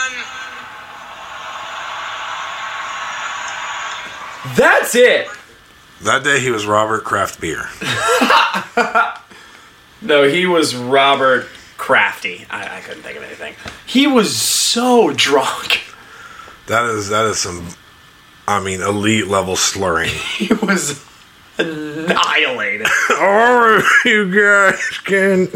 That's it. That day he was Robert Kraft beer. No, he was Robert Crafty. I, I couldn't think of anything. He was so drunk. That is that is some, I mean, elite level slurring. He was annihilated. oh, you guys can.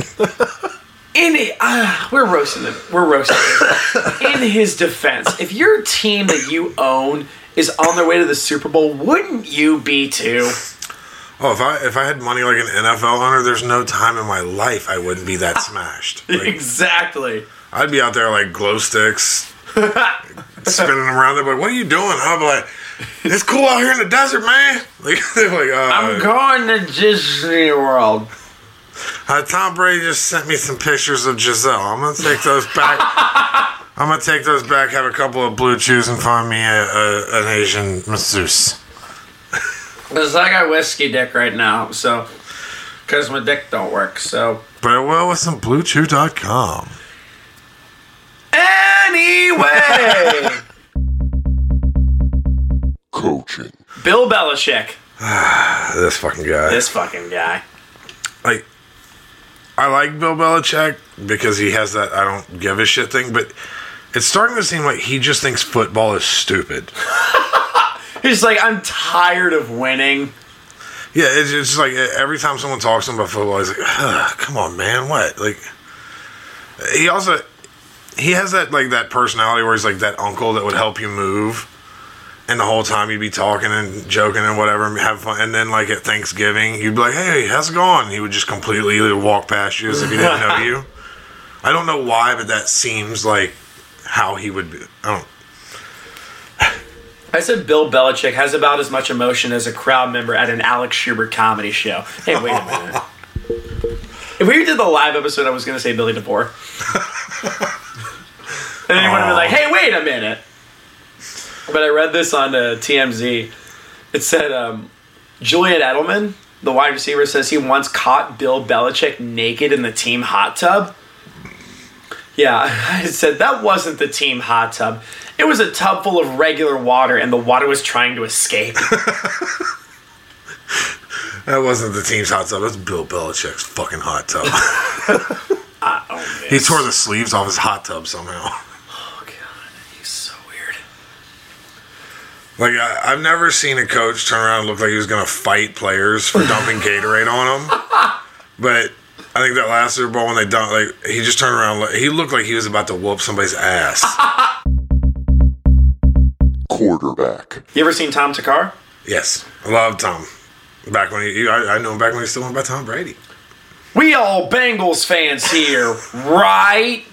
In it, uh, we're roasting him. We're roasting him. In his defense, if your team that you own is on their way to the Super Bowl, wouldn't you be too? Oh, if I if I had money like an NFL owner, there's no time in my life I wouldn't be that smashed. Like, exactly. I'd be out there like glow sticks, spinning them around. They're like, "What are you doing?" Be like, "It's cool out here in the desert, man." Like they're like, uh, I'm going to Disney World. uh, "Tom Brady just sent me some pictures of Gisele. I'm gonna take those back. I'm gonna take those back. Have a couple of blue chews and find me a, a, an Asian masseuse." Because I got whiskey dick right now, so. Because my dick don't work, so. But it will with some BlueChew.com. Anyway! Coaching. Bill Belichick. This fucking guy. This fucking guy. like I like Bill Belichick because he has that I don't give a shit thing, but it's starting to seem like he just thinks football is stupid. He's like, I'm tired of winning. Yeah, it's just like every time someone talks to him about football, he's like, "Ugh, "Come on, man, what?" Like he also he has that like that personality where he's like that uncle that would help you move, and the whole time you'd be talking and joking and whatever, and have fun, and then like at Thanksgiving, you'd be like, "Hey, how's it going?" He would just completely walk past you as if he didn't know you. I don't know why, but that seems like how he would be. I don't. I said Bill Belichick has about as much emotion as a crowd member at an Alex Schubert comedy show. Hey, wait a minute. if we did the live episode, I was going to say Billy DeVore. and then he would have been like, hey, wait a minute. But I read this on uh, TMZ. It said um, Julian Edelman, the wide receiver, says he once caught Bill Belichick naked in the team hot tub. Yeah, I said that wasn't the team hot tub. It was a tub full of regular water, and the water was trying to escape. That wasn't the team's hot tub. That's Bill Belichick's fucking hot tub. he tore the sleeves off his hot tub somehow. Oh god, he's so weird. Like I, I've never seen a coach turn around and look like he was gonna fight players for dumping Gatorade on them. But I think that last Super Bowl when they dumped, like he just turned around, he looked like he was about to whoop somebody's ass. Quarterback. You ever seen Tom Thakkar? yes, I love Tom. Back when he, I, I know him back when he still went by Tom Brady. We all Bengals fans here, right?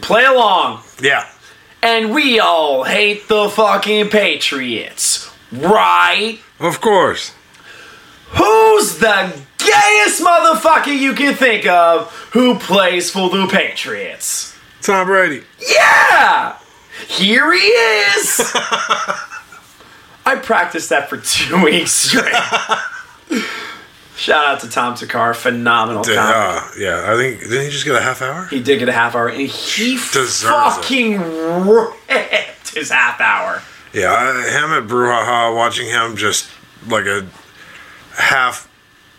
Play along. Yeah, And we all hate the fucking Patriots, right? of course. Who's the gayest motherfucker you can think of who plays for the Patriots? Tom Brady. Yeah! Here he is! I practiced that for two weeks straight. Shout out to Tom Thakkar, phenomenal Did- uh, yeah, I think didn't he just get a half hour? He did get a half hour, and he Deserves it. fucking ripped his half hour. Yeah, I, him at Brouhaha, watching him just like a half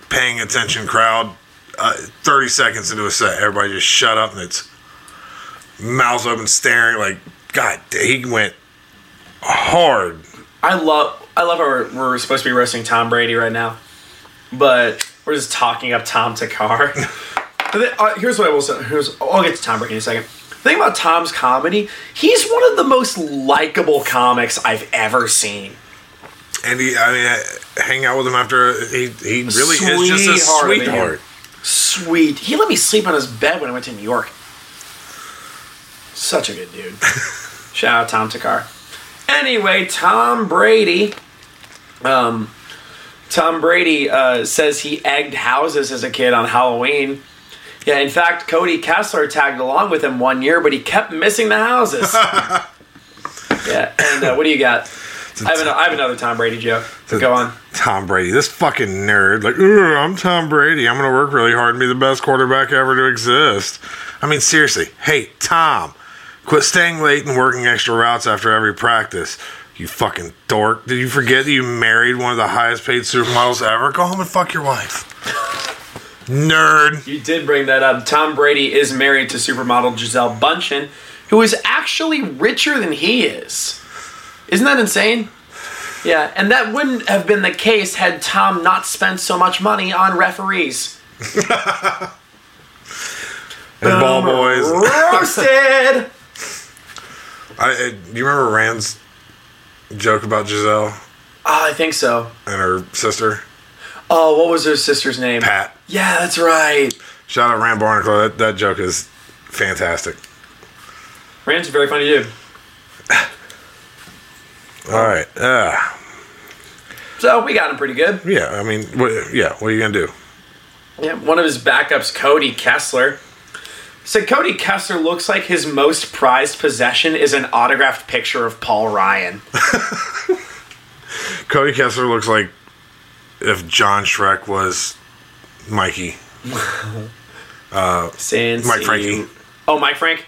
paying attention crowd. Uh, Thirty seconds into a set, everybody just shut up and it's mouths open, staring. Like God, he went hard. I love, I love how we're, we're supposed to be roasting Tom Brady right now, but we're just talking up Tom Thakkar. Then, uh, here's what I will say. Here's, I'll get to Tom Brady in a second. The thing about Tom's comedy, he's one of the most likable comics I've ever seen. And he, I mean, I hang out with him after he, he really is just Sweetheart a sweetheart. Sweet. He let me sleep on his bed when I went to New York. Such a good dude. Shout out Tom Thakkar. Anyway, Tom Brady. Um, Tom Brady uh, says he egged houses as a kid on Halloween. Yeah, in fact, Cody Kessler tagged along with him one year, but he kept missing the houses. yeah, and uh, what do you got? I have, an, I have another Tom Brady joke. Go on. Tom Brady, this fucking nerd. Like, I'm Tom Brady. I'm gonna work really hard and be the best quarterback ever to exist. I mean, seriously. Hey, Tom, quit staying late and working extra routes after every practice. You fucking dork. Did you forget that you married one of the highest paid supermodels ever? Go home and fuck your wife. Nerd. You did bring that up. Tom Brady is married to supermodel Gisele Bündchen, who is actually richer than he is. Isn't that insane? Yeah, and that wouldn't have been the case had Tom not spent so much money on referees. And ball boys. Roasted! I, I, do you remember Rand's joke about Gisele Oh, I think so. and her sister, Oh, what was her sister's name? Pat? Yeah, that's right. Shout out Rand Barnacle. That, that joke is fantastic. Rand's a very funny dude. All right. Uh, So we got him pretty good. yeah, I mean, what, yeah, what are you going to do? Yeah, one of his backups, Cody Kessler, said Cody Kessler looks like his most prized possession is an autographed picture of Paul Ryan. Cody Kessler looks like if John Shrek was Mikey. Since Mike Frankie. Oh, Mike Frank.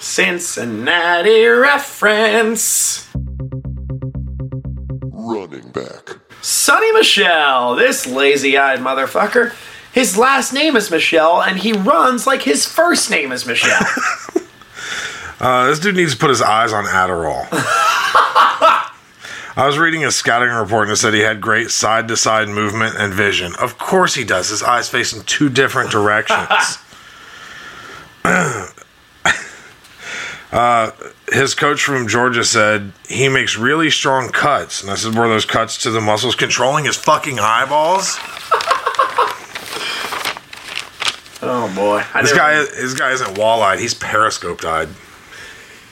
Cincinnati reference. Running back. Sony Michel, this lazy-eyed motherfucker. His last name is Michelle, and he runs like his first name is Michelle. Uh, this dude needs to put his eyes on Adderall. I was reading a scouting report and it said he had great side to side movement and vision. Of course he does. His eyes face in two different directions. uh, his coach from Georgia said he makes really strong cuts. And this is where those cuts to the muscles controlling his fucking eyeballs. oh boy, I This guy, this guy isn't wall-eyed. He's periscope-eyed.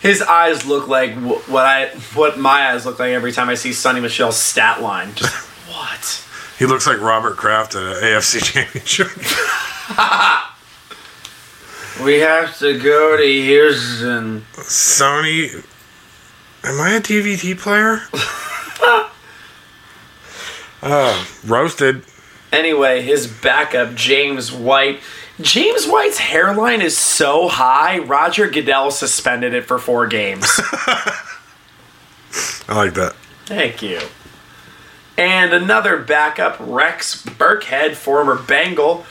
His eyes look like what I what my eyes look like every time I see Sony Michel's stat line. Just what? He looks like Robert Kraft at an AFC Championship. We have to go to Houston. Sony. Am I a DVD player? uh, roasted. Anyway, his backup, James White. James White's hairline is so high, Roger Goodell suspended it for four games. I like that. Thank you. And another backup, Rex Burkhead, former Bengal.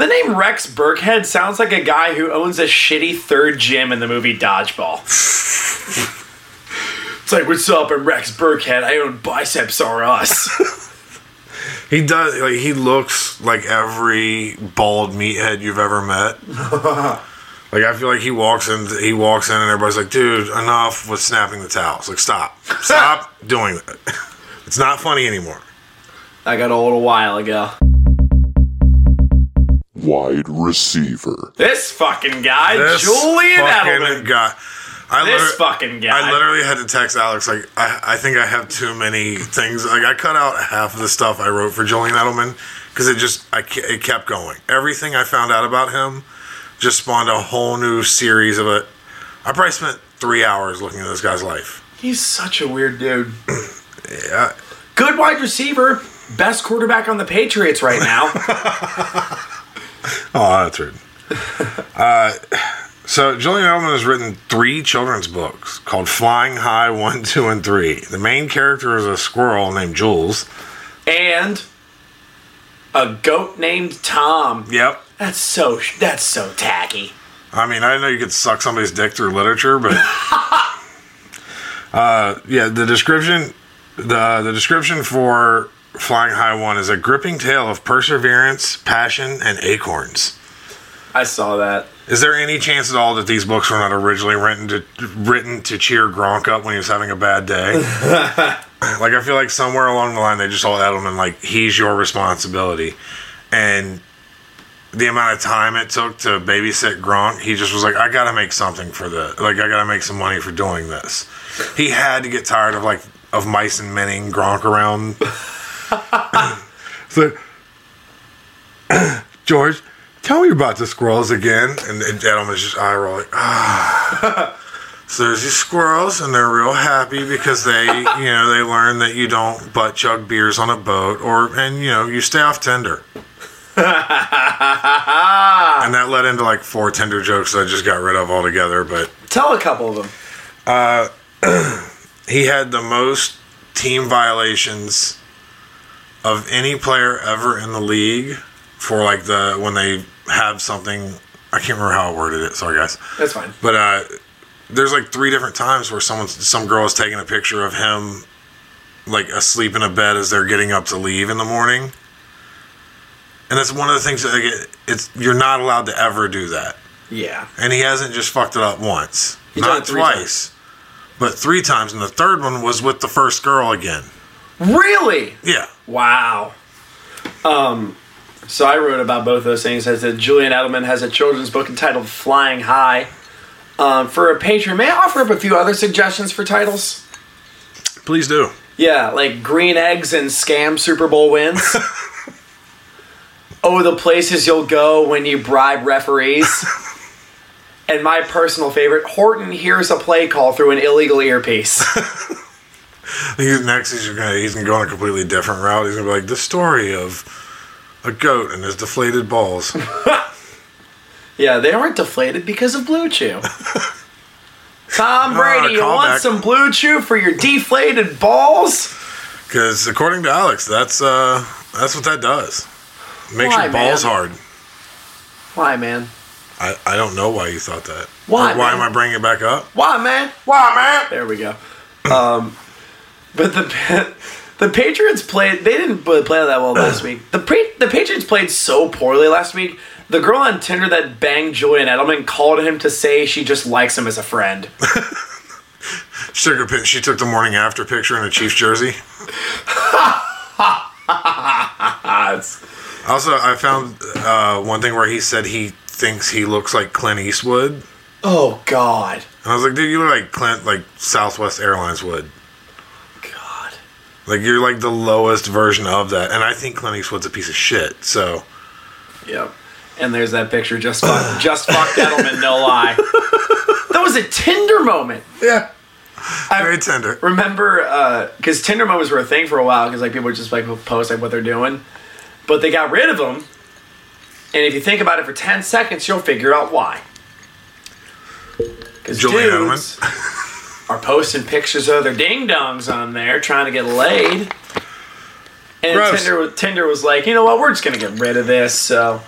The name Rex Burkhead sounds like a guy who owns a shitty third gym in the movie Dodgeball. it's like, what's up? I'm Rex Burkhead. I own Biceps R Us. He does. Like he looks like every bald meathead you've ever met. like I feel like he walks in. He walks in, and everybody's like, "Dude, enough with snapping the towels. Like, stop, stop doing that. It's not funny anymore." I got old a while ago. Wide receiver. This fucking guy, This Julian fucking Edelman. guy. I This liter- fucking guy. I literally had to text Alex like I, I think I have too many things. Like I cut out half of the stuff I wrote for Julian Edelman because it just I ke- it kept going. Everything I found out about him just spawned a whole new series of it. I probably spent three hours looking at this guy's life. He's such a weird dude. Yeah, Good wide receiver. Best quarterback on the Patriots right now. Oh, that's rude. uh, so Julian Edelman has written three children's books called Flying High One, Two, and Three. The main character is a squirrel named Jules. and a goat named Tom. Yep. That's so that's so tacky. I mean, I know you could suck somebody's dick through literature, but uh, yeah, the description, the the description for Flying High One is a gripping tale of perseverance, passion, and acorns. I saw that. Is there any chance at all that these books were not originally written to written to cheer Gronk up when he was having a bad day? like I feel like somewhere along the line they just told Edelman like he's your responsibility, and the amount of time it took to babysit Gronk, he just was like, I gotta make something for the like I gotta make some money for doing this. He had to get tired of like of mice and menning Gronk around. so, George, tell me about the squirrels again. And, and Edelman's just eye rolling. Ah. so there's these squirrels, and they're real happy because they, you know, they learn that you don't butt chug beers on a boat, or and you know, you stay off Tinder. and that led into like four Tinder jokes that I just got rid of altogether. But Tell a couple of them. he had the most team violations of any player ever in the league for like the when they have something I can't remember how I worded it, sorry guys. That's fine. But uh there's like three different times where someone some girl is taking a picture of him like asleep in a bed as they're getting up to leave in the morning. And that's one of the things that like, it, it's you're not allowed to ever do that. Yeah. And he hasn't just fucked it up once, He's done not twice, but three times. And the third one was with the first girl again. Really? Yeah. Wow. Um, so I wrote about both those things. I said Julian Edelman has a children's book entitled Flying High. Um, for a patron, may I offer up a few other suggestions for titles? Please do. Yeah, like Green Eggs and Scam Super Bowl wins. oh, the places you'll go when you bribe referees. and my personal favorite, Horton hears a play call through an illegal earpiece. He's next. He's gonna he's gonna go on a completely different route. He's gonna be like the story of a goat and his deflated balls. yeah, they aren't deflated because of Blue Chew. Tom Brady, you want callback. some Blue Chew for your deflated balls? Because according to Alex, that's uh that's what that does. Makes Why, your balls man? hard. Why, man? I, I don't know why you thought that. Why, Or Why man? am I bringing it back up? Why, man? Why, man? There we go. Um, but the the Patriots played. They didn't play that well last week. The Pa- the Patriots played so poorly last week. The girl on Tinder that banged Julian Edelman called him to say she just likes him as a friend. She took a She took the morning after picture in a Chiefs jersey. Also, I found uh, one thing where he said he thinks he looks like Clint Eastwood, oh God, and I was like, "Dude, you look like Clint, like Southwest Airlines would. Like you're like the lowest version of that." And I think Clint Eastwood's a piece of shit. So Yep. And there's that picture. Just fuck, just fuck Edelman. No lie. That was a Tinder moment. yeah, I very tender. Remember, uh, because Tinder moments were a thing for a while, because like people would just like post like what they're doing, but they got rid of them. And if you think about it for ten seconds, you'll figure out why. Because dudes are posting pictures of their ding dongs on there, trying to get laid. And Gross. Tinder, Tinder was like, you know what? We're just gonna get rid of this. So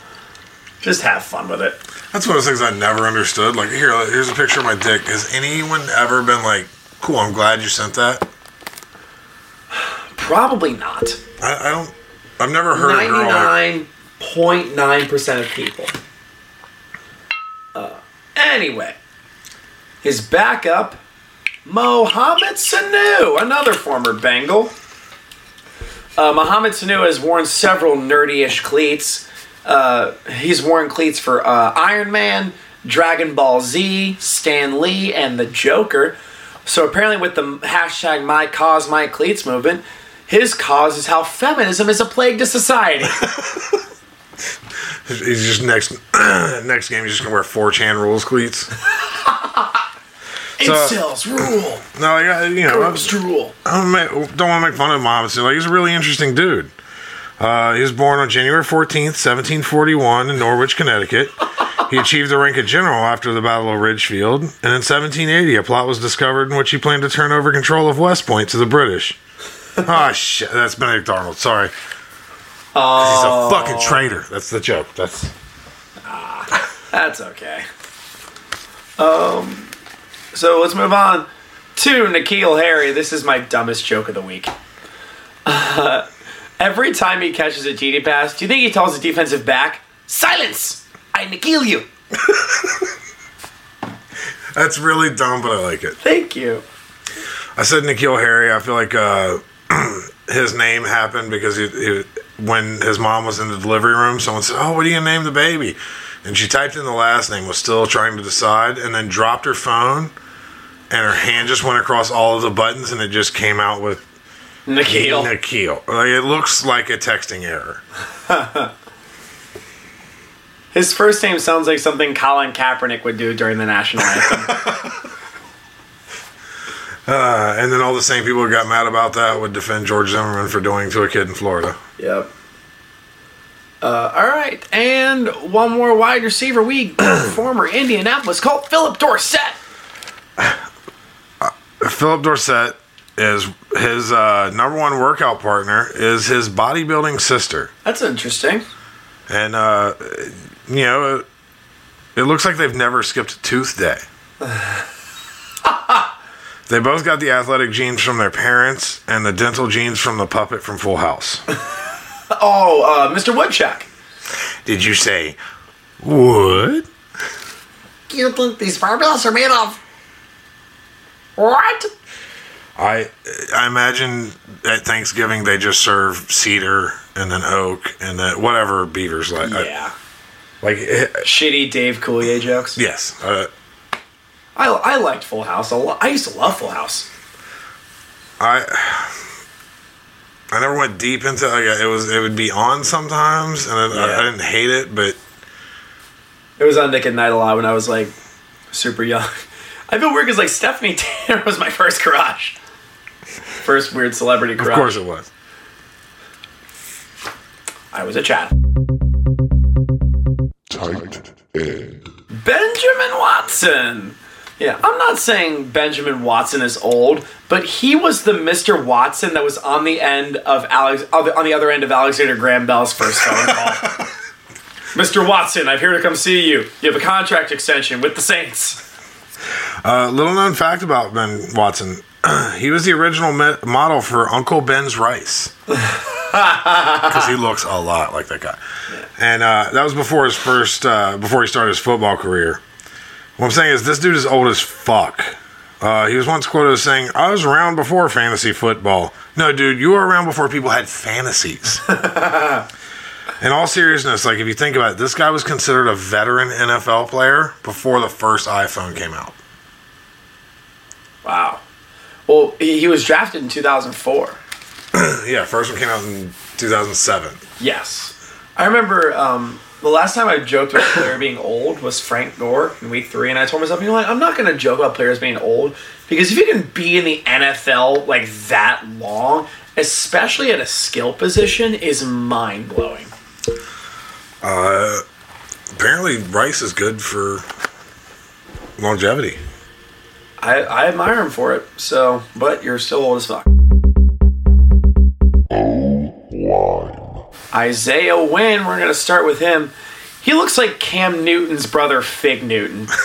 just have fun with it. That's one of those things I never understood. Like, here, here's a picture of my dick. Has anyone ever been like, cool, I'm glad you sent that? Probably not. I, I don't, I've never heard a girl like, Ninety-nine point nine percent of people. Uh, anyway, his backup, Mohamed Sanu, another former Bengal. Uh, Mohamed Sanu has worn several nerdy-ish cleats. Uh, he's worn cleats for uh, Iron Man, Dragon Ball Z, Stan Lee, and the Joker. So apparently, with the hashtag My Cause My Cleats movement, his cause is how feminism is a plague to society. he's just next, next game, he's just gonna wear 4chan rules cleats. Incels rule. No, I- you know, Girls drool. I don't, make, don't want to make fun of Mohamed Sanu. Like, he's a really interesting dude. Uh, he was born on January 14th, 1741, in Norwich, Connecticut. He achieved the rank of general after the Battle of Ridgefield, and in 1780, a plot was discovered in which he planned to turn over control of West Point to the British. oh shit, that's Benedict Arnold. Sorry, Oh. he's a fucking traitor. That's the joke. That's That's okay. Um, so let's move on to N'Keal Harry. This is my dumbest joke of the week. Uh, every time he catches a TD pass, do you think he tells the defensive back, "Silence! I Nikhil you." that's really dumb, but I like it. Thank you. I said N'Keal Harry. I feel like uh, his name happened because he, he, when his mom was in the delivery room, someone said, "Oh, what are you gonna name the baby?" And she typed in the last name, was still trying to decide, and then dropped her phone, and her hand just went across all of the buttons, and it just came out with N'Keal. N'Keal. Like, it looks like a texting error. His first name sounds like something Colin Kaepernick would do during the national anthem. Uh, and then all the same people who got mad about that would defend George Zimmerman for doing to a kid in Florida. Yep. Uh, all right, and one more wide receiver. We former Indianapolis Colt Phillip Dorsett. Phillip Dorsett is his uh, number one workout partner is his bodybuilding sister, That's interesting. and uh, you know it, it looks like they've never skipped a tooth day. they both got the athletic genes from their parents and the dental genes from the puppet from Full House. Oh, uh, Mr. Woodchuck. Did you say wood? You think these barbells are made of what? I I imagine at Thanksgiving they just serve cedar and then oak and then whatever beavers like. I- Yeah. like eh, Shitty Dave Coulier jokes. yes. Uh, I, I liked Full House. a lo- I used to love Full House. I I never went deep into like it was it would be on sometimes and I, I, Yeah. I didn't hate it but It was on Nick at Nite a lot when I was like super young. I feel weird because like Stephanie Tanner was my first crush. First weird celebrity crush. of course it was. I was a Chad. Tight end. Benjamin Watson. Yeah, I'm not saying Benjamin Watson is old, but he was the Mr. Watson that was on the end of Alex on the other end of Alexander Graham Bell's first phone call. Mr. Watson, I'm here to come see you. You have a contract extension with the Saints. Uh, little known fact about Ben Watson. he was the original me- model for Uncle Ben's rice. Because he looks a lot like that guy. And uh, that was before his first, uh, before he started his football career. What I'm saying is, this dude is old as fuck. Uh, he was once quoted as saying, I was around before fantasy football. No, dude, you were around before people had fantasies. In all seriousness, like if you think about it, this guy was considered a veteran NFL player before the first iPhone came out. Wow. Well, he, he was drafted in 2004. Yeah, first one came out in 2007. Yes. I remember um, the last time I joked about a player being old was Frank Gore in week three, and I told myself, you know what, I'm not going to joke about players being old because if you can be in the NFL like that long, especially at a skill position, is mind blowing. Uh, apparently, rice is good for longevity. I, I admire him for it, so, but you're still old as fuck. Oh, Isaiah Wynn, we're going to start with him. He looks like Cam Newton's brother, Fig Newton.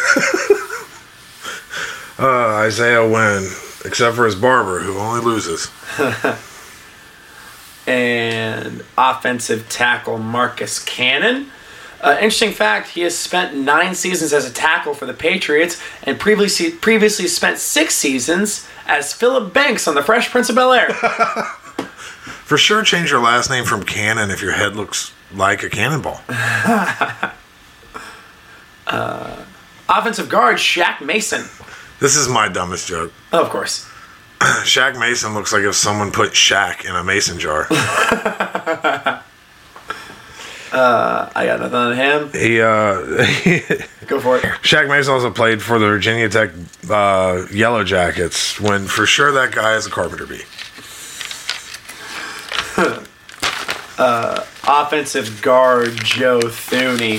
Uh, Isaiah Wynn, except for his barber, who only loses. and offensive tackle Marcus Cannon. Uh, interesting fact: he has spent nine seasons as a tackle for the Patriots, and previously previously spent six seasons as Philip Banks on The Fresh Prince of Bel Air. For sure, change your last name from Cannon if your head looks like a cannonball. Offensive guard Shaq Mason. This is my dumbest joke. Oh, of course. Shaq Mason looks like if someone put Shaq in a mason jar. I got nothing on him. he, uh, Go for it. Shaq Mason also played for the Virginia Tech uh, Yellow Jackets when for sure that guy is a carpenter bee. Uh, offensive guard Joe Thuney.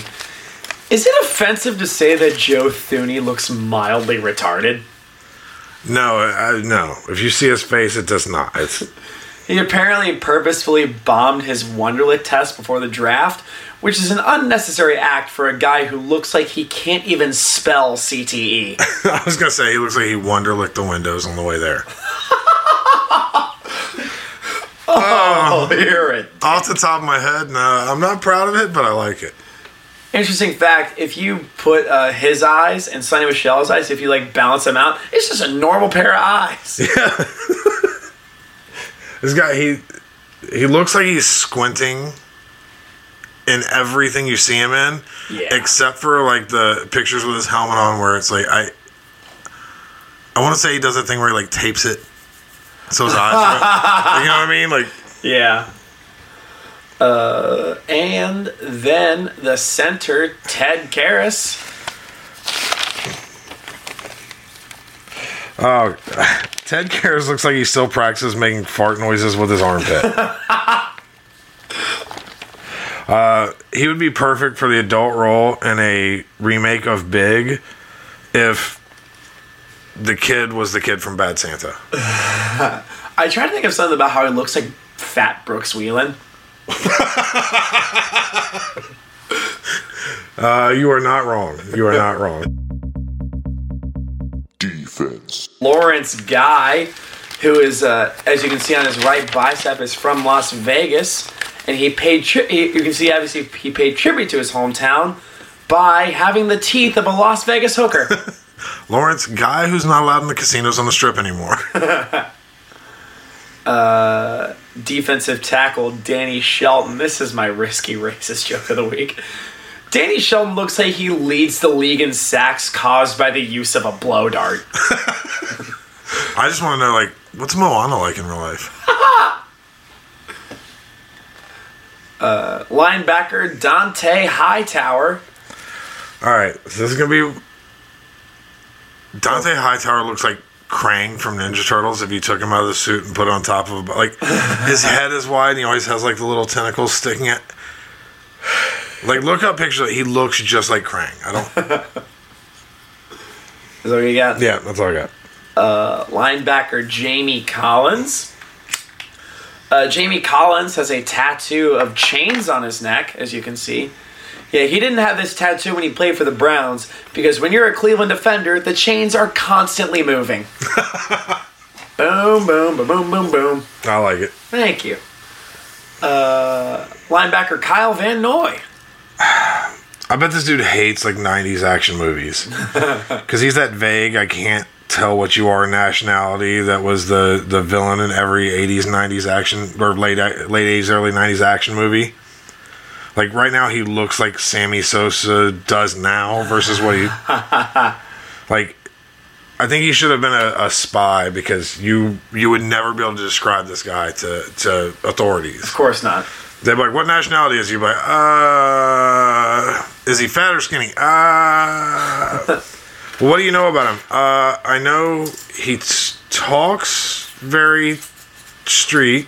Is it offensive to say that Joe Thuney looks mildly retarded? No, I, no. If you see his face, it does not. It's He apparently purposefully bombed his Wonderlic test before the draft, which is an unnecessary act for a guy who looks like he can't even spell. CTE. I was gonna say he looks like he wonder licked the windows on the way there. I'll hear it. Off the top of my head, no, I'm not proud of it, but I like it. Interesting fact: if you put uh, his eyes and Sony Michel's eyes, if you like balance them out, it's just a normal pair of eyes. Yeah. This guy, he he looks like he's squinting in everything you see him in, Yeah. except for like the pictures with his helmet on, where it's like I. I want to say he does that thing where he like tapes it, so eyes. You know what I mean? Like Yeah. Uh, and then the center, Ted Karras. Oh, Ted Karras looks like he still practices making fart noises with his armpit. uh, he would be perfect for the adult role in a remake of Big if the kid was the kid from Bad Santa. I try to think of something about how he looks like Fat Brooks Wheelan. Uh, you are not wrong. You are not wrong. Defense. Lawrence Guy, who is, uh, as you can see on his right bicep, is from Las Vegas, and he paid. Tri- he, you can see obviously he paid tribute to his hometown by having the teeth of a Las Vegas hooker. Lawrence, guy who's not allowed in the casinos on the strip anymore. Defensive tackle Danny Shelton. This is my risky racist joke of the week. Danny Shelton looks like he leads the league in sacks caused by the use of a blow dart. I just want to know, like, what's Moana like in real life? uh, Linebacker Dont'a Hightower. All right, so this is gonna be. Dont'a Hightower looks like Krang from Ninja Turtles if you took him out of the suit and put on top of a like his head is wide and he always has like the little tentacles sticking out. Like look up pictures. He looks just like Krang. I don't. Is that what you got? Yeah, that's all I got. linebacker Jamie Collins. Uh, Jamie Collins has a tattoo of chains on his neck, as you can see. Yeah, he didn't have this tattoo when he played for the Browns because when you're a Cleveland defender, the chains are constantly moving. boom, boom, boom, boom, boom, boom. I like it. Thank you. Uh, linebacker Kyle Van Noy. I bet this dude hates like '90s action movies because he's that vague. I can't tell what you are nationality. That was the the villain in every '80s, '90s action or late late '80s, early '90s action movie. Like right now, he looks like Sammy Sosa does now versus what he like. I think he should have been a, a spy because you you would never be able to describe this guy to to authorities. Of course not. They'd be like, "What nationality is he?" You'd be Like, uh, is he fat or skinny? Uh, what do you know about him? Uh, I know he t- talks very street.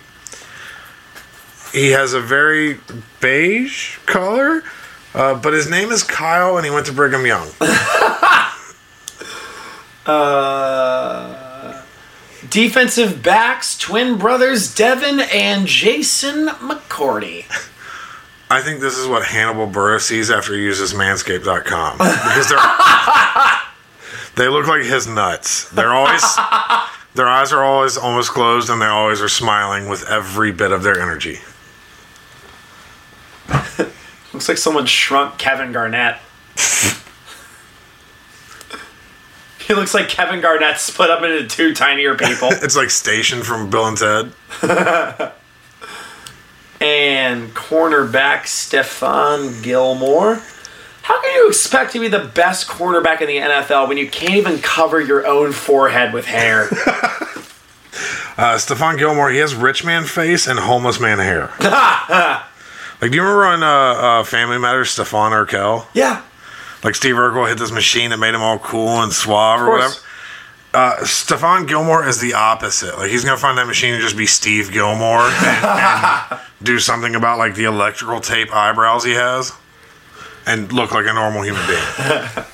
He has a very beige color, uh, but his name is Kyle, and he went to Brigham Young. Uh, defensive backs, twin brothers Devin and Jason McCourty. I think this is what Hannibal Buress sees after he uses Manscaped.com because they're they look like his nuts. They're always their eyes are always almost closed and they always are smiling with every bit of their energy. Looks like someone shrunk Kevin Garnett. he looks like Kevin Garnett split up into two tinier people. It's like Station from Bill and Ted. and cornerback Stephon Gilmore. How can you expect to be the best cornerback in the NFL when you can't even cover your own forehead with hair? Uh, Stephon Gilmore, he has rich man face and homeless man hair. Like, do you remember on uh, uh, Family Matters, Stephon Urkel? yeah. Like Steve Urkel hit this machine that made him all cool and suave or course. whatever. Uh, Stephon Gilmore is the opposite. Like he's gonna find that machine and just be Steve Gilmore and, and do something about like the electrical tape eyebrows he has, and look like a normal human being.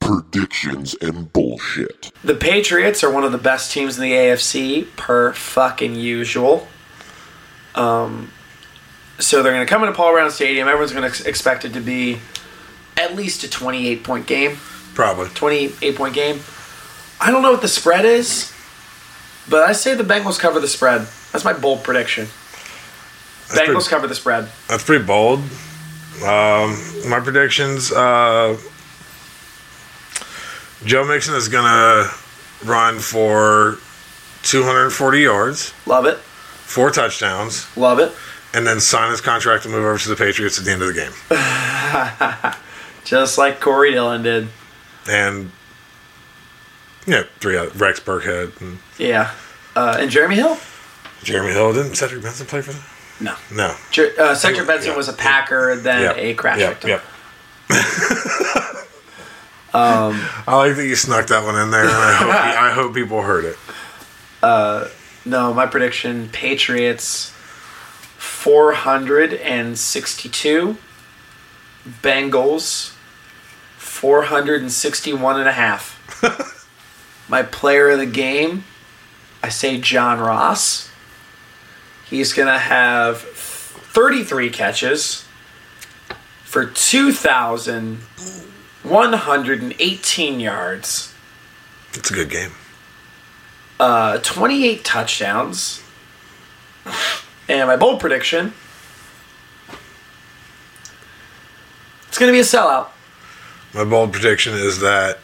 Predictions and bullshit. The Patriots are one of the best teams in the AFC, per fucking usual. Um, so they're going to come into Paul Brown Stadium. Everyone's going to expect it to be at least a 28 point game. Probably. 28 point game. I don't know what the spread is, but I say the Bengals cover the spread. That's my bold prediction. That's Bengals pretty- cover the spread. That's pretty bold. Um, my predictions: uh, Joe Mixon is gonna run for 240 yards, Love it. Four touchdowns, Love it. and then sign his contract and move over to the Patriots at the end of the game. Just like Corey Dillon did. And yeah, three other, Rex Burkhead and Yeah. Uh, and Jeremy Hill? Jeremy Hill. Didn't Cedric Benson play for them? No. No. Jer- uh, Cedric Benson Yeah. was a Packer, then Yep. a crash Yep, victim. yep. I like that you snuck that one in there, and I hope, I hope people heard it. No, my prediction Patriots 462, Bengals 461 and a half. my player of the game, I say John Ross. He's going to have 33 catches for 2,118 yards. It's a good game. Uh, 28 touchdowns. And my bold prediction it's going to be a sellout. My bold prediction is that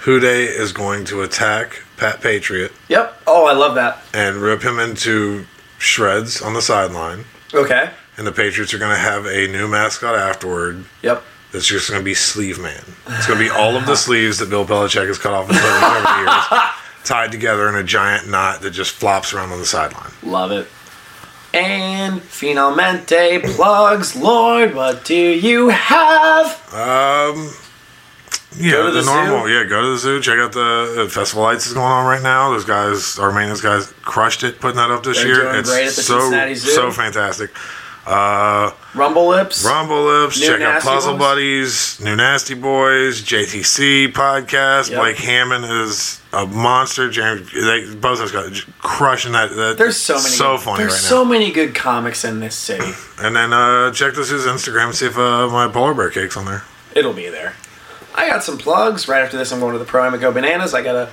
Who Dey is going to attack Pat Patriot Yep. Oh, I love that. and rip him into shreds on the sideline. Okay. And the Patriots are going to have a new mascot afterward Yep. that's just going to be Sleeve Man. It's going to be all of the sleeves that Bill Belichick has cut off over the years, tied together in a giant knot that just flops around on the sideline. Love it. And finalmente plugs, Lord, what do you have? Um, yeah, the, the normal. zoo. Yeah, go to the zoo. Check out the uh, Festival Lights is going on right now. Those guys, our maintenance guys, crushed it putting that up this They're year. it's great at the so so fantastic. Uh, Rumble Lips. Rumble Lips. New check out Puzzle Boys. Buddies, New Nasty Boys, JTC podcast. Yep. Blake Hammond is a monster. James, they both those guys crushing that. that There's so many. so good, funny There's right so now. many good comics in this city. And then uh, check this zoo's Instagram and see if uh, my polar bear cake's on there. It'll be there. I got some plugs. Right after this, I'm going to the Pro and Go Bananas. I gotta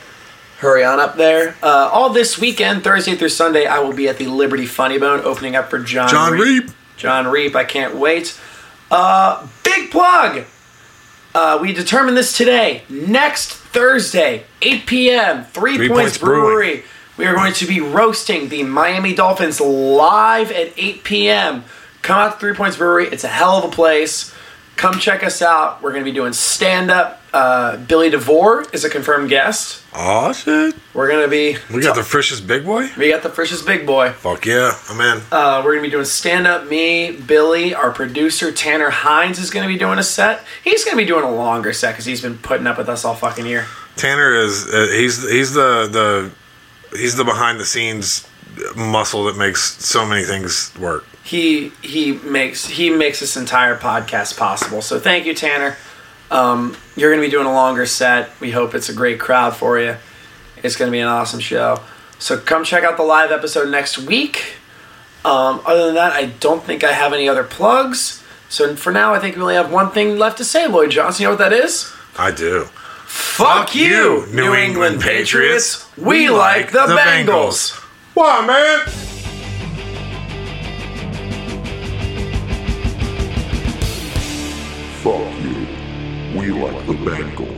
hurry on up there. Uh, all this weekend, Thursday through Sunday, I will be at the Liberty Funny Bone opening up for John. John Reap. John Reap. I can't wait. Uh, big plug. Uh, we determined this today. Next Thursday, 8 p.m., Three, Three Points, Points Brewery. Brewing. We are going to be roasting the Miami Dolphins live at 8 p.m. Come out to Three Points Brewery. It's a hell of a place. Come check us out. We're going to be doing stand up. Uh, Billy DeVore is a confirmed guest. Oh shit! We're going to be. We got the freshest big boy. We got the freshest big boy. Fuck yeah, I'm in. Uh, we're gonna be doing stand up. Me, Billy, our producer Tanner Hines is gonna be doing a set. He's gonna be doing a longer set because he's been putting up with us all fucking year. Tanner is uh, he's he's the the he's the behind the scenes muscle that makes so many things work. He he makes he makes this entire podcast possible. So thank you, Tanner. Um, you're gonna be doing a longer set. We hope it's a great crowd for you. It's gonna be an awesome show. So come check out the live episode next week. Um, other than that, I don't think I have any other plugs. So for now, I think we only have one thing left to say, Lloyd Johnson. You know what that is? I do. Fuck you, New England Patriots. We like the Bengals. Why, man? You. Like the Bengals.